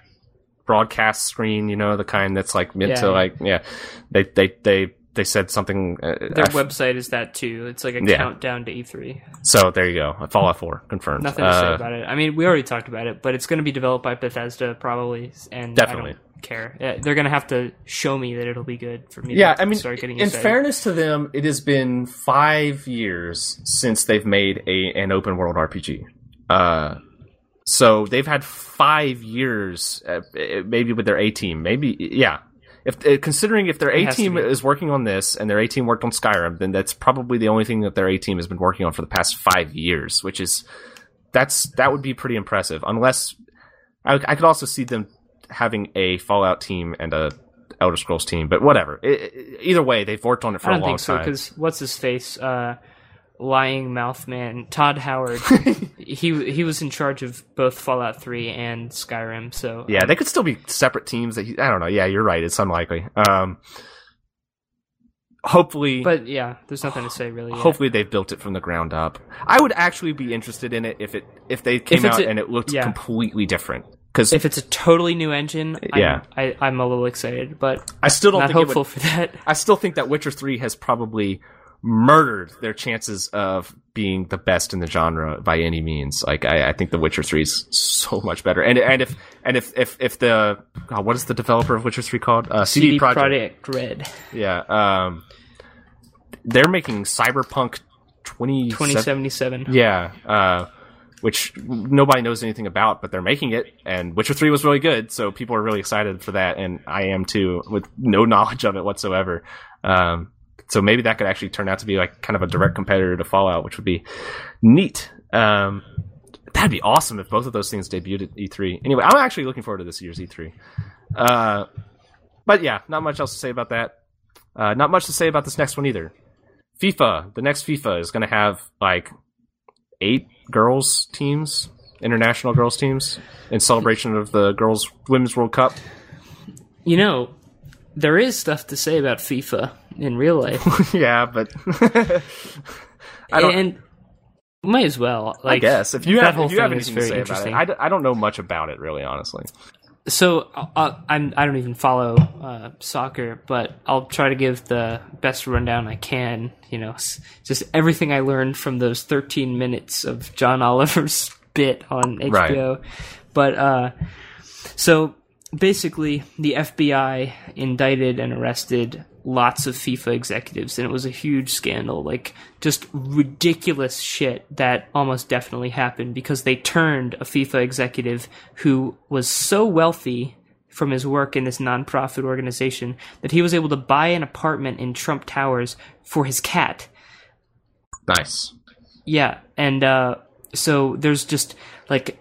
broadcast screen you know the kind that's like meant Yeah, to yeah. like yeah. They they they they said something uh, Their I f- website is that too. It's like a Yeah. countdown to E3. so there you go fallout 4 confirmed Nothing to say Uh, about it. I mean, we already talked about it, but it's going to be developed by Bethesda probably, and Definitely. I don't care. Yeah, They're going to have to show me that it'll be good for me. Yeah, to I mean, start getting in excited. fairness to them, it has been five years since they've made a an open world RPG. Uh, so they've had five years, uh, maybe with their A team, maybe yeah. If uh, considering if their A team is working on this and their A team worked on Skyrim, then that's probably the only thing that their A team has been working on for the past five years, which is that's that would be pretty impressive. Unless I, I could also see them having a Fallout team and a Elder Scrolls team, but whatever. I- I- either way, they've worked on it for I a don't long think so time. because what's his face? Uh, lying mouth man Todd Howard. he he was in charge of both Fallout 3 and Skyrim. So yeah, they could still be separate teams. That he, I don't know. Yeah, you're right. It's unlikely. Um, hopefully, But yeah, there's nothing to say really. yet. hopefully they've built it from the ground up. I would actually be interested in it if it if they came If out a- and it looked yeah. completely different. Because if it's a totally new engine, Yeah. I'm, I, I'm a little excited, but I still don't think it would, hopeful for that. I still think that Witcher 3 has probably murdered their chances of being the best in the genre by any means. Like I, I think The Witcher 3 is so much better. And and if and if if if the God, what is the developer of Witcher 3 called? Uh, CD, CD Projekt. Project Red Yeah. Um they're making Cyberpunk 20 2077. Yeah. Uh which nobody knows anything about, but they're making it, and Witcher Three was really good, so people are really excited for that, and I am too, with no knowledge of it whatsoever. Um, so maybe that could actually turn out to be like kind of a direct competitor to Fallout, which would be neat. Um, that'd be awesome if both of those things debuted at E3. Anyway, I'm actually looking forward to this year's E3. Uh, but yeah, not much else to say about that. Uh, not much to say about this next one either. FIFA, the next FIFA is going to have like eight girls teams, international girls teams, in celebration of the girls women's World Cup. You know, there is stuff to say about FIFA in real life, yeah, but I don't. and might as well. Like, I guess if you have if you have anything to say about it, interesting. I, d- I don't know much about it really, honestly. so uh, I'm I don't even follow uh, soccer, but I'll try to give the best rundown I can. You know, s- just everything I learned from those 13 minutes of John Oliver's bit on HBO. But uh, so basically, the FBI indicted and arrested lots of FIFA executives, and it was a huge scandal. Like just ridiculous shit that almost definitely happened because they turned a FIFA executive who was so wealthy from his work in this nonprofit organization that he was able to buy an apartment in Trump Towers for his cat. Nice. Yeah, and uh, so there's just like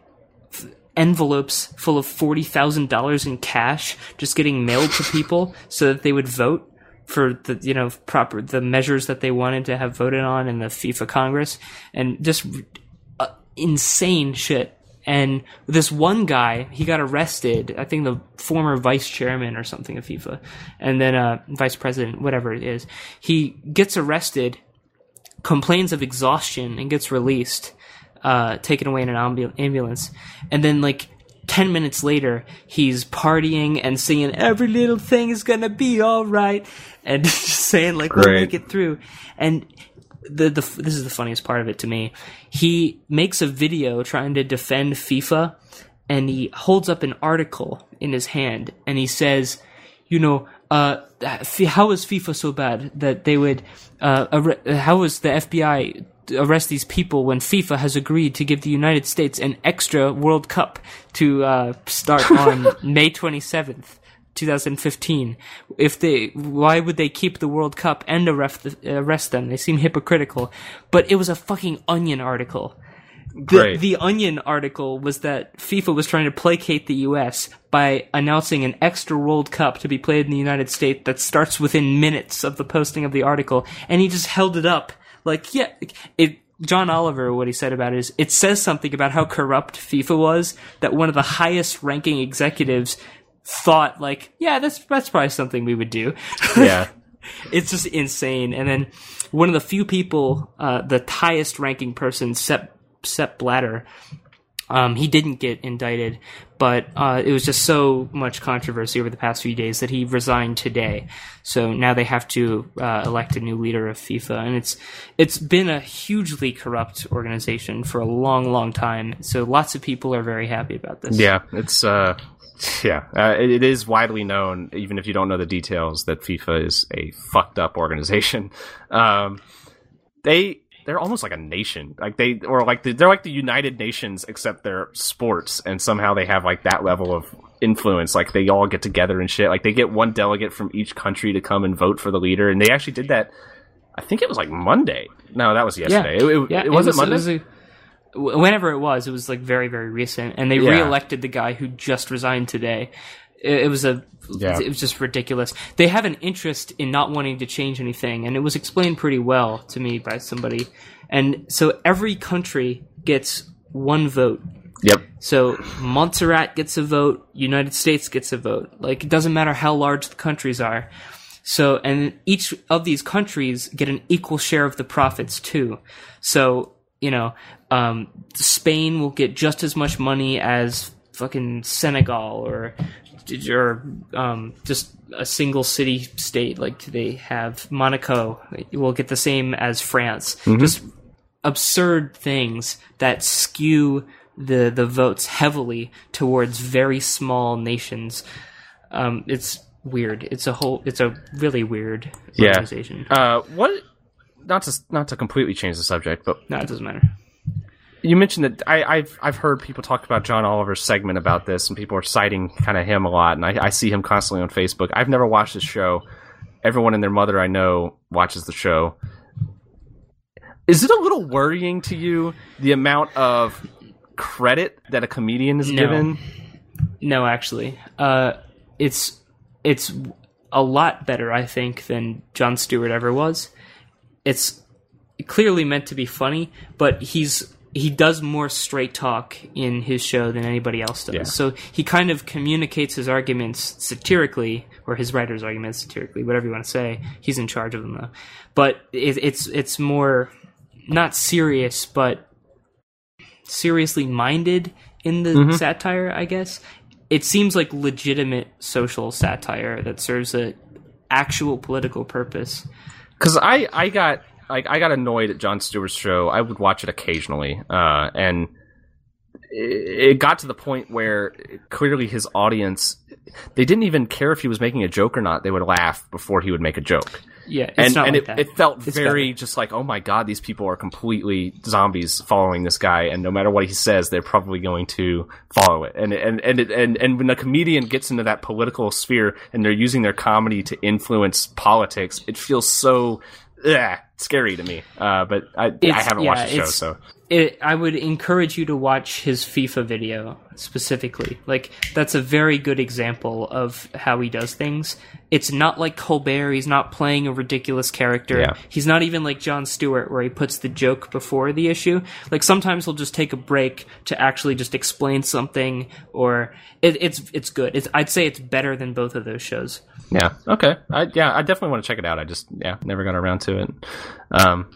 envelopes full of forty thousand dollars in cash just getting mailed to people so that they would vote for the you know proper the measures that they wanted to have voted on in the FIFA Congress, and just uh, insane shit. And this one guy, he got arrested. I think the former vice chairman or something of FIFA, and then uh, vice president, whatever it is, he gets arrested complains of exhaustion and gets released, uh, taken away in an ambu- ambulance. And then, like, 10 minutes later, he's partying and singing, Every little thing is gonna be alright. And just saying, like, we'll make it through. And the, the, this is the funniest part of it to me. He makes a video trying to defend FIFA and he holds up an article in his hand and he says, you know, uh, how is FIFA so bad that they would, uh, how was the FBI arrest these people when FIFA has agreed to give the United States an extra World Cup to uh, start on May 27th? 2015. If they, why would they keep the World Cup and arrest, arrest them? They seem hypocritical. But it was a fucking Onion article. The, Great. the Onion article was that FIFA was trying to placate the US by announcing an extra World Cup to be played in the United States that starts within minutes of the posting of the article, and he just held it up like, yeah, it. John Oliver, what he said about it is, it says something about how corrupt FIFA was that one of the highest ranking executives thought like, yeah, that's that's probably something we would do. Yeah. it's just insane. And then one of the few people, uh, the highest ranking person, Sepp, Sepp Blatter, um, he didn't get indicted, but uh, it was just so much controversy over the past few days that he resigned today. So now they have to uh, elect a new leader of FIFA, and it's it's been a hugely corrupt organization for a long, long time. So lots of people are very happy about this. Yeah, it's uh, yeah, uh, it, it is widely known, even if you don't know the details, that FIFA is a fucked up organization. Um, they they're almost like a nation, like they or like the, they're like the United Nations, except they're sports, and somehow they have like that level of influence. Like they all get together and shit. Like they get one delegate from each country to come and vote for the leader, and they actually did that. I think it was like Monday. No, that was yesterday. It, it, Yeah, it wasn't Monday. was a- whenever it was, it was like very, very recent, and they Yeah. reelected the guy who just resigned today. It, it was a, Yeah. it was just ridiculous. They have an interest in not wanting to change anything, and it was explained pretty well to me by somebody. And so every country gets one vote. yep. So Montserrat gets a vote, United States gets a vote. Like it doesn't matter how large the countries are. So and each of these countries get an equal share of the profits too. So you know, um, Spain will get just as much money as fucking Senegal or or um, just a single city state like they have Monaco will get the same as France. Just absurd things that skew the the votes heavily towards very small nations. Um, it's weird. It's a whole. It's a really weird Yeah. organization. Uh, what? Not to not to completely change the subject, but no, it doesn't matter. You mentioned that I, I've I've heard people talk about John Oliver's segment about this, and people are citing kind of him a lot, and I, I see him constantly on Facebook. I've never watched his show. Everyone and their mother I know watches the show. Is it a little worrying to you the amount of credit that a comedian is No. given? No, actually, uh, it's it's a lot better, I think, than Jon Stewart ever was. It's clearly meant to be funny, but he's he does more straight talk in his show than anybody else does. Yeah. So he kind of communicates his arguments satirically, or his writer's arguments satirically, whatever you want to say. He's in charge of them though. But it, it's it's more not serious, but seriously minded in the mm-hmm. satire, I guess. It seems like legitimate social satire that serves a actual political purpose. because I I got like I got annoyed at Jon Stewart's show. I would watch it occasionally, uh, and it it got to the point where clearly his audience they didn't even care if he was making a joke or not. They would laugh before he would make a joke. Yeah, it's and and like it, it felt It's very better. just like, oh my god, these people are completely zombies following this guy, and no matter what he says, they're probably going to follow it. And and and it, and and when a comedian gets into that political sphere and they're using their comedy to influence politics, it feels so ugh, scary to me. Uh, but I I haven't yeah, watched the show, so it, I would encourage you to watch his FIFA video specifically. Like that's a very good example of how he does things. It's not like Colbert. He's not playing a ridiculous character. Yeah. He's not even like Jon Stewart, where he puts the joke before the issue. Like sometimes he'll just take a break to actually just explain something, or it, it's it's good. It's, I'd say it's better than both of those shows. Yeah. Okay. I yeah, I definitely want to check it out. I just yeah, never got around to it. Um,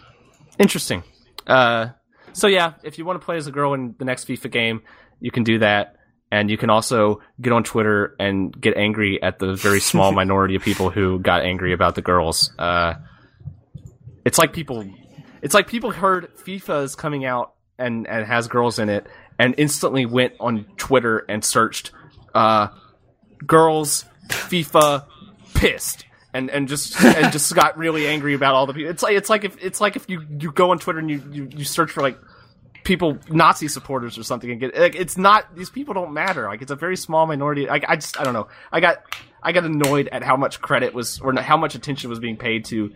interesting. Uh, so yeah, if you want to play as a girl in the next FIFA game, you can do that, and you can also get on Twitter and get angry at the very small minority of people who got angry about the girls. Uh, it's like people, it's like people heard FIFA is coming out and and has girls in it, and instantly went on Twitter and searched. Uh, girls FIFA pissed and and just and just got really angry about all the people. It's like it's like if it's like if you you go on Twitter and you you, you search for like people Nazi supporters or something and get like it's not these people don't matter. Like it's a very small minority. Like I just I don't know. I got I got annoyed at how much credit was or how much attention was being paid to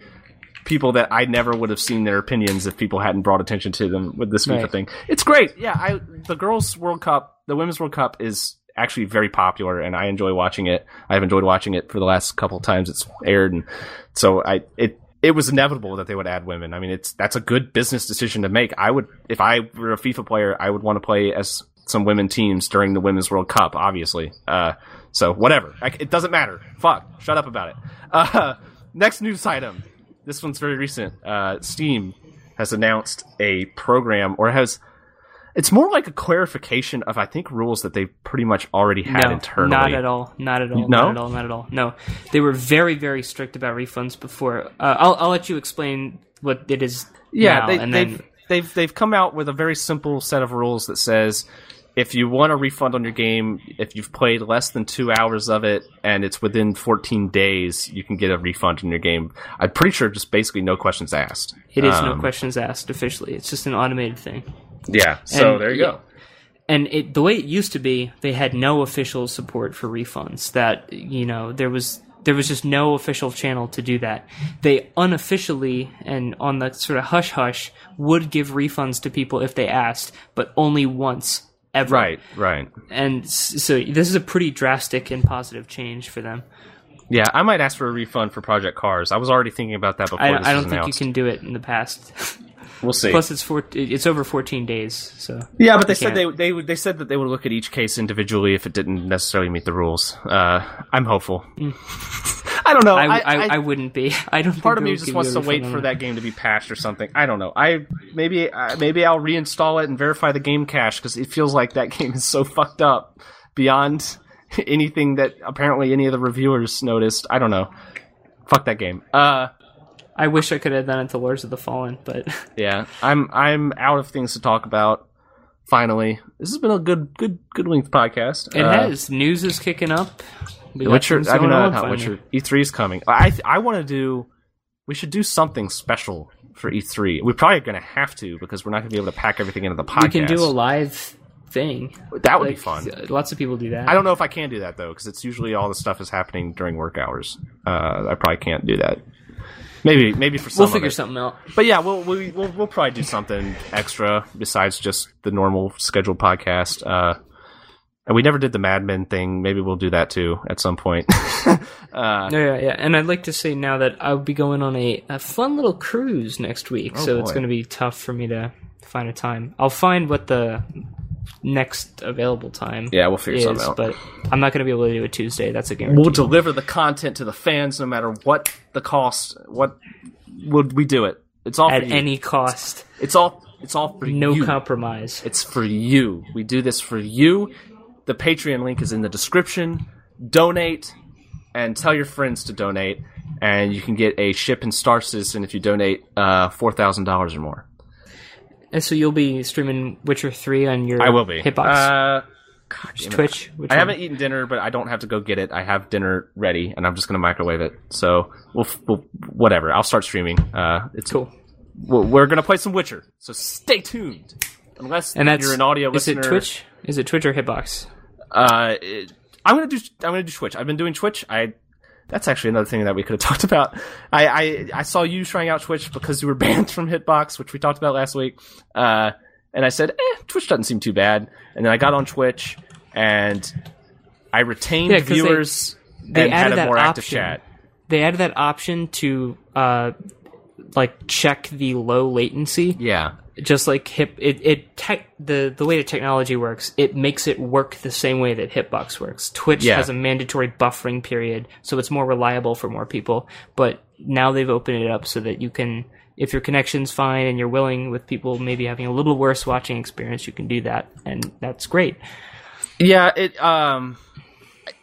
people that I never would have seen their opinions if people hadn't brought attention to them with this FIFA Right. thing. It's great. Yeah, I the girls World Cup, the women's World Cup is actually very popular and I enjoy watching it. I've enjoyed watching it for the last couple times it's aired and so I it it was inevitable that they would add women. I mean, it's that's a good business decision to make. I would if I were a FIFA player, I would want to play as some women teams during the women's World Cup, obviously. Uh, so whatever, I, it doesn't matter. Fuck, shut up about it. Uh, next news item. This one's very recent. Uh, Steam has announced a program, or has. It's more like a clarification of, I think, rules that they pretty much already had no, internally. not at all. Not at all. No? Not at all. Not at all. No, they were very, very strict about refunds before. Uh, I'll, I'll let you explain what it is. Yeah, now, they, and they've then they've they've come out with a very simple set of rules that says if you want a refund on your game, if you've played less than two hours of it and it's within 14 days, you can get a refund on your game. I'm pretty sure just basically no questions asked. it is no Um, questions asked officially. It's just an automated thing. Yeah, so And- there you yeah. go. and it, the way it used to be, they had no official support for refunds. That you know, there was there was just no official channel to do that. They unofficially and on the sort of hush hush would give refunds to people if they asked, but only once ever. Right, right. And so this is a pretty drastic and positive change for them. Yeah, I might ask for a refund for Project Cars. I was already thinking about that before I, this I don't think you can do it in the past. We'll see. Plus, it's four, it's over fourteen days. So Yeah, but they said they they would- they said that they would look at each case individually if it didn't necessarily meet the rules. Uh, I'm hopeful. I don't know. I, I, I, I, wouldn't be. I don't. part of me just wants to wait for that game to be patched or something. I don't know. I maybe uh, maybe I'll reinstall it and verify the game cache because it feels like that game is so fucked up beyond anything that apparently any of the reviewers noticed. I don't know. Fuck that game. Uh, I wish I could have done it to Lords of the Fallen, but yeah, I'm I'm out of things to talk about. Finally, this has been a good good good length podcast. it Uh, has. News is kicking up. We Witcher. I mean, not. Witcher. E3 is coming. I I want to do. We should do something special for E3. We're probably going to have to because we're not going to be able to pack everything into the podcast. We can do a live thing. that would be fun. Lots of people do that. I don't know if I can do that though because it's usually all the stuff is happening during work hours. Uh, I probably can't do that. Maybe maybe for some. We'll figure something out. But yeah, we'll, we, we'll we'll probably do something extra besides just the normal scheduled podcast. Uh, and we never did the Mad Men thing. Maybe we'll do that too at some point. uh, Yeah, yeah, yeah. And I'd like to say now that I'll be going on a, a fun little cruise next week, so it's going to be tough for me to find a time. I'll find what the next available time yeah, we'll figure is, something out. but I'm not going to be able to do it Tuesday. That's a guarantee. we'll deliver the content to the fans no matter what the cost. What would we do it? It's all At for you. any cost, It's all. It's all for no you. compromise. It's for you. We do this for you. The Patreon link is in the description. Donate and tell your friends to donate, and you can get a ship and Star Citizen if you donate uh, four thousand dollars or more. And so you'll be streaming Witcher three on your I will be. Hitbox Uh, God. Twitch. Which I one? haven't eaten dinner, but I don't have to go get it. I have dinner ready, and I'm just gonna microwave it. So we'll, f- we'll whatever. I'll start streaming. Uh, it's Cool. We're we're gonna play some Witcher, so stay tuned. Unless And that's you're an audio is listener, it Twitch? Is it Twitch or Hitbox? Uh, it- I'm gonna do. I'm gonna do Twitch. I've been doing Twitch. I. That's actually another thing that we could have talked about. I, I I saw you trying out Twitch because you were banned from Hitbox, which we talked about last week. Uh, and I said, eh, Twitch doesn't seem too bad. And then I got on Twitch and I retained Yeah, they- viewers they and had added a that more active option. chat. They added that option to uh, like check the low latency. Yeah, just like hip it, it tech the the way the technology works it makes it work the same way that hitbox works twitch Yeah. has a mandatory buffering period so it's more reliable for more people but now they've opened it up so that you can if your connection's fine and you're willing with people maybe having a little worse watching experience you can do that and that's great Yeah, it um,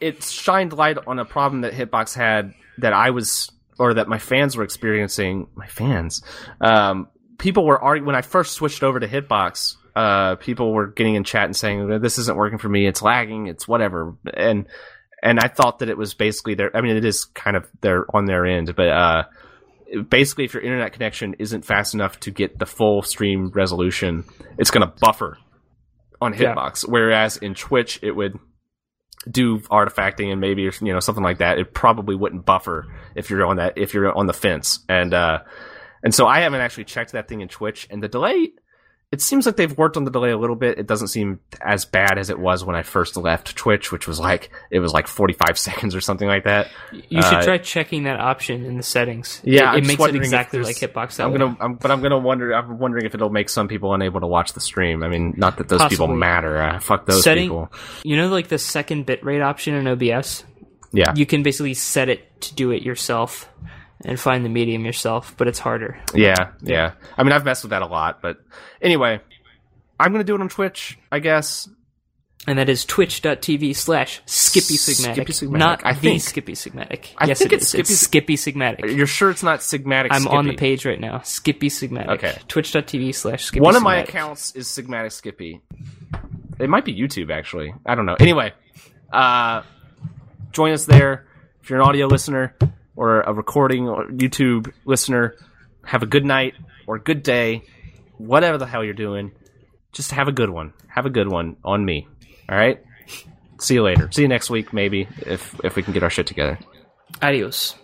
it shined light on a problem that Hitbox had that I was or that my fans were experiencing. My fans, um, people were already when I first switched over to Hitbox. Uh, people were getting in chat and saying this isn't working for me. It's lagging. It's whatever. And and I thought that it was basically their. I mean, it is kind of their on their end, but uh, basically, if your internet connection isn't fast enough to get the full stream resolution, it's going to buffer on Yeah. Hitbox. Whereas in Twitch, it would do artifacting and maybe you know something like that. It probably wouldn't buffer if you're on that if you're on the fence. And uh, and so I haven't actually checked that thing in Twitch. And the delay, it seems like they've worked on the delay a little bit. It doesn't seem as bad as it was when I first left Twitch, which was like it was like 45 seconds or something like that. you should Uh, try checking that option in the settings Yeah, it, it makes it exactly like hitbox I'm gonna, I'm, but I'm gonna wonder. I'm wondering if it'll make some people unable to watch the stream. I mean, not that those people matter. Uh, fuck those Setting- people. you know like the second bitrate option in obs Yeah, you can basically set it to do it yourself and find the medium yourself, but it's harder. Yeah, yeah. I mean, I've messed with that a lot, but anyway, I'm gonna do it on Twitch, I guess. And that is twitch.tv slash Skippy Sigmatic. Skippy. Not I the think- Skippy Sigmatic. I yes, think it it's. It's Skippy Sigmatic. You're sure it's not Sigmatic? I'm on the page right now. Skippy Sigmatic. Okay. Twitch.tv slash Skippy One of my accounts is Sigmatic Skippy. It might be YouTube actually. I don't know. Anyway, uh, join us there if you're an audio listener or a recording or YouTube listener. Have a good night or good day, whatever the hell you're doing. Just have a good one. Have a good one on me. All right. See you later. See you next week, maybe if if we can get our shit together. Adios.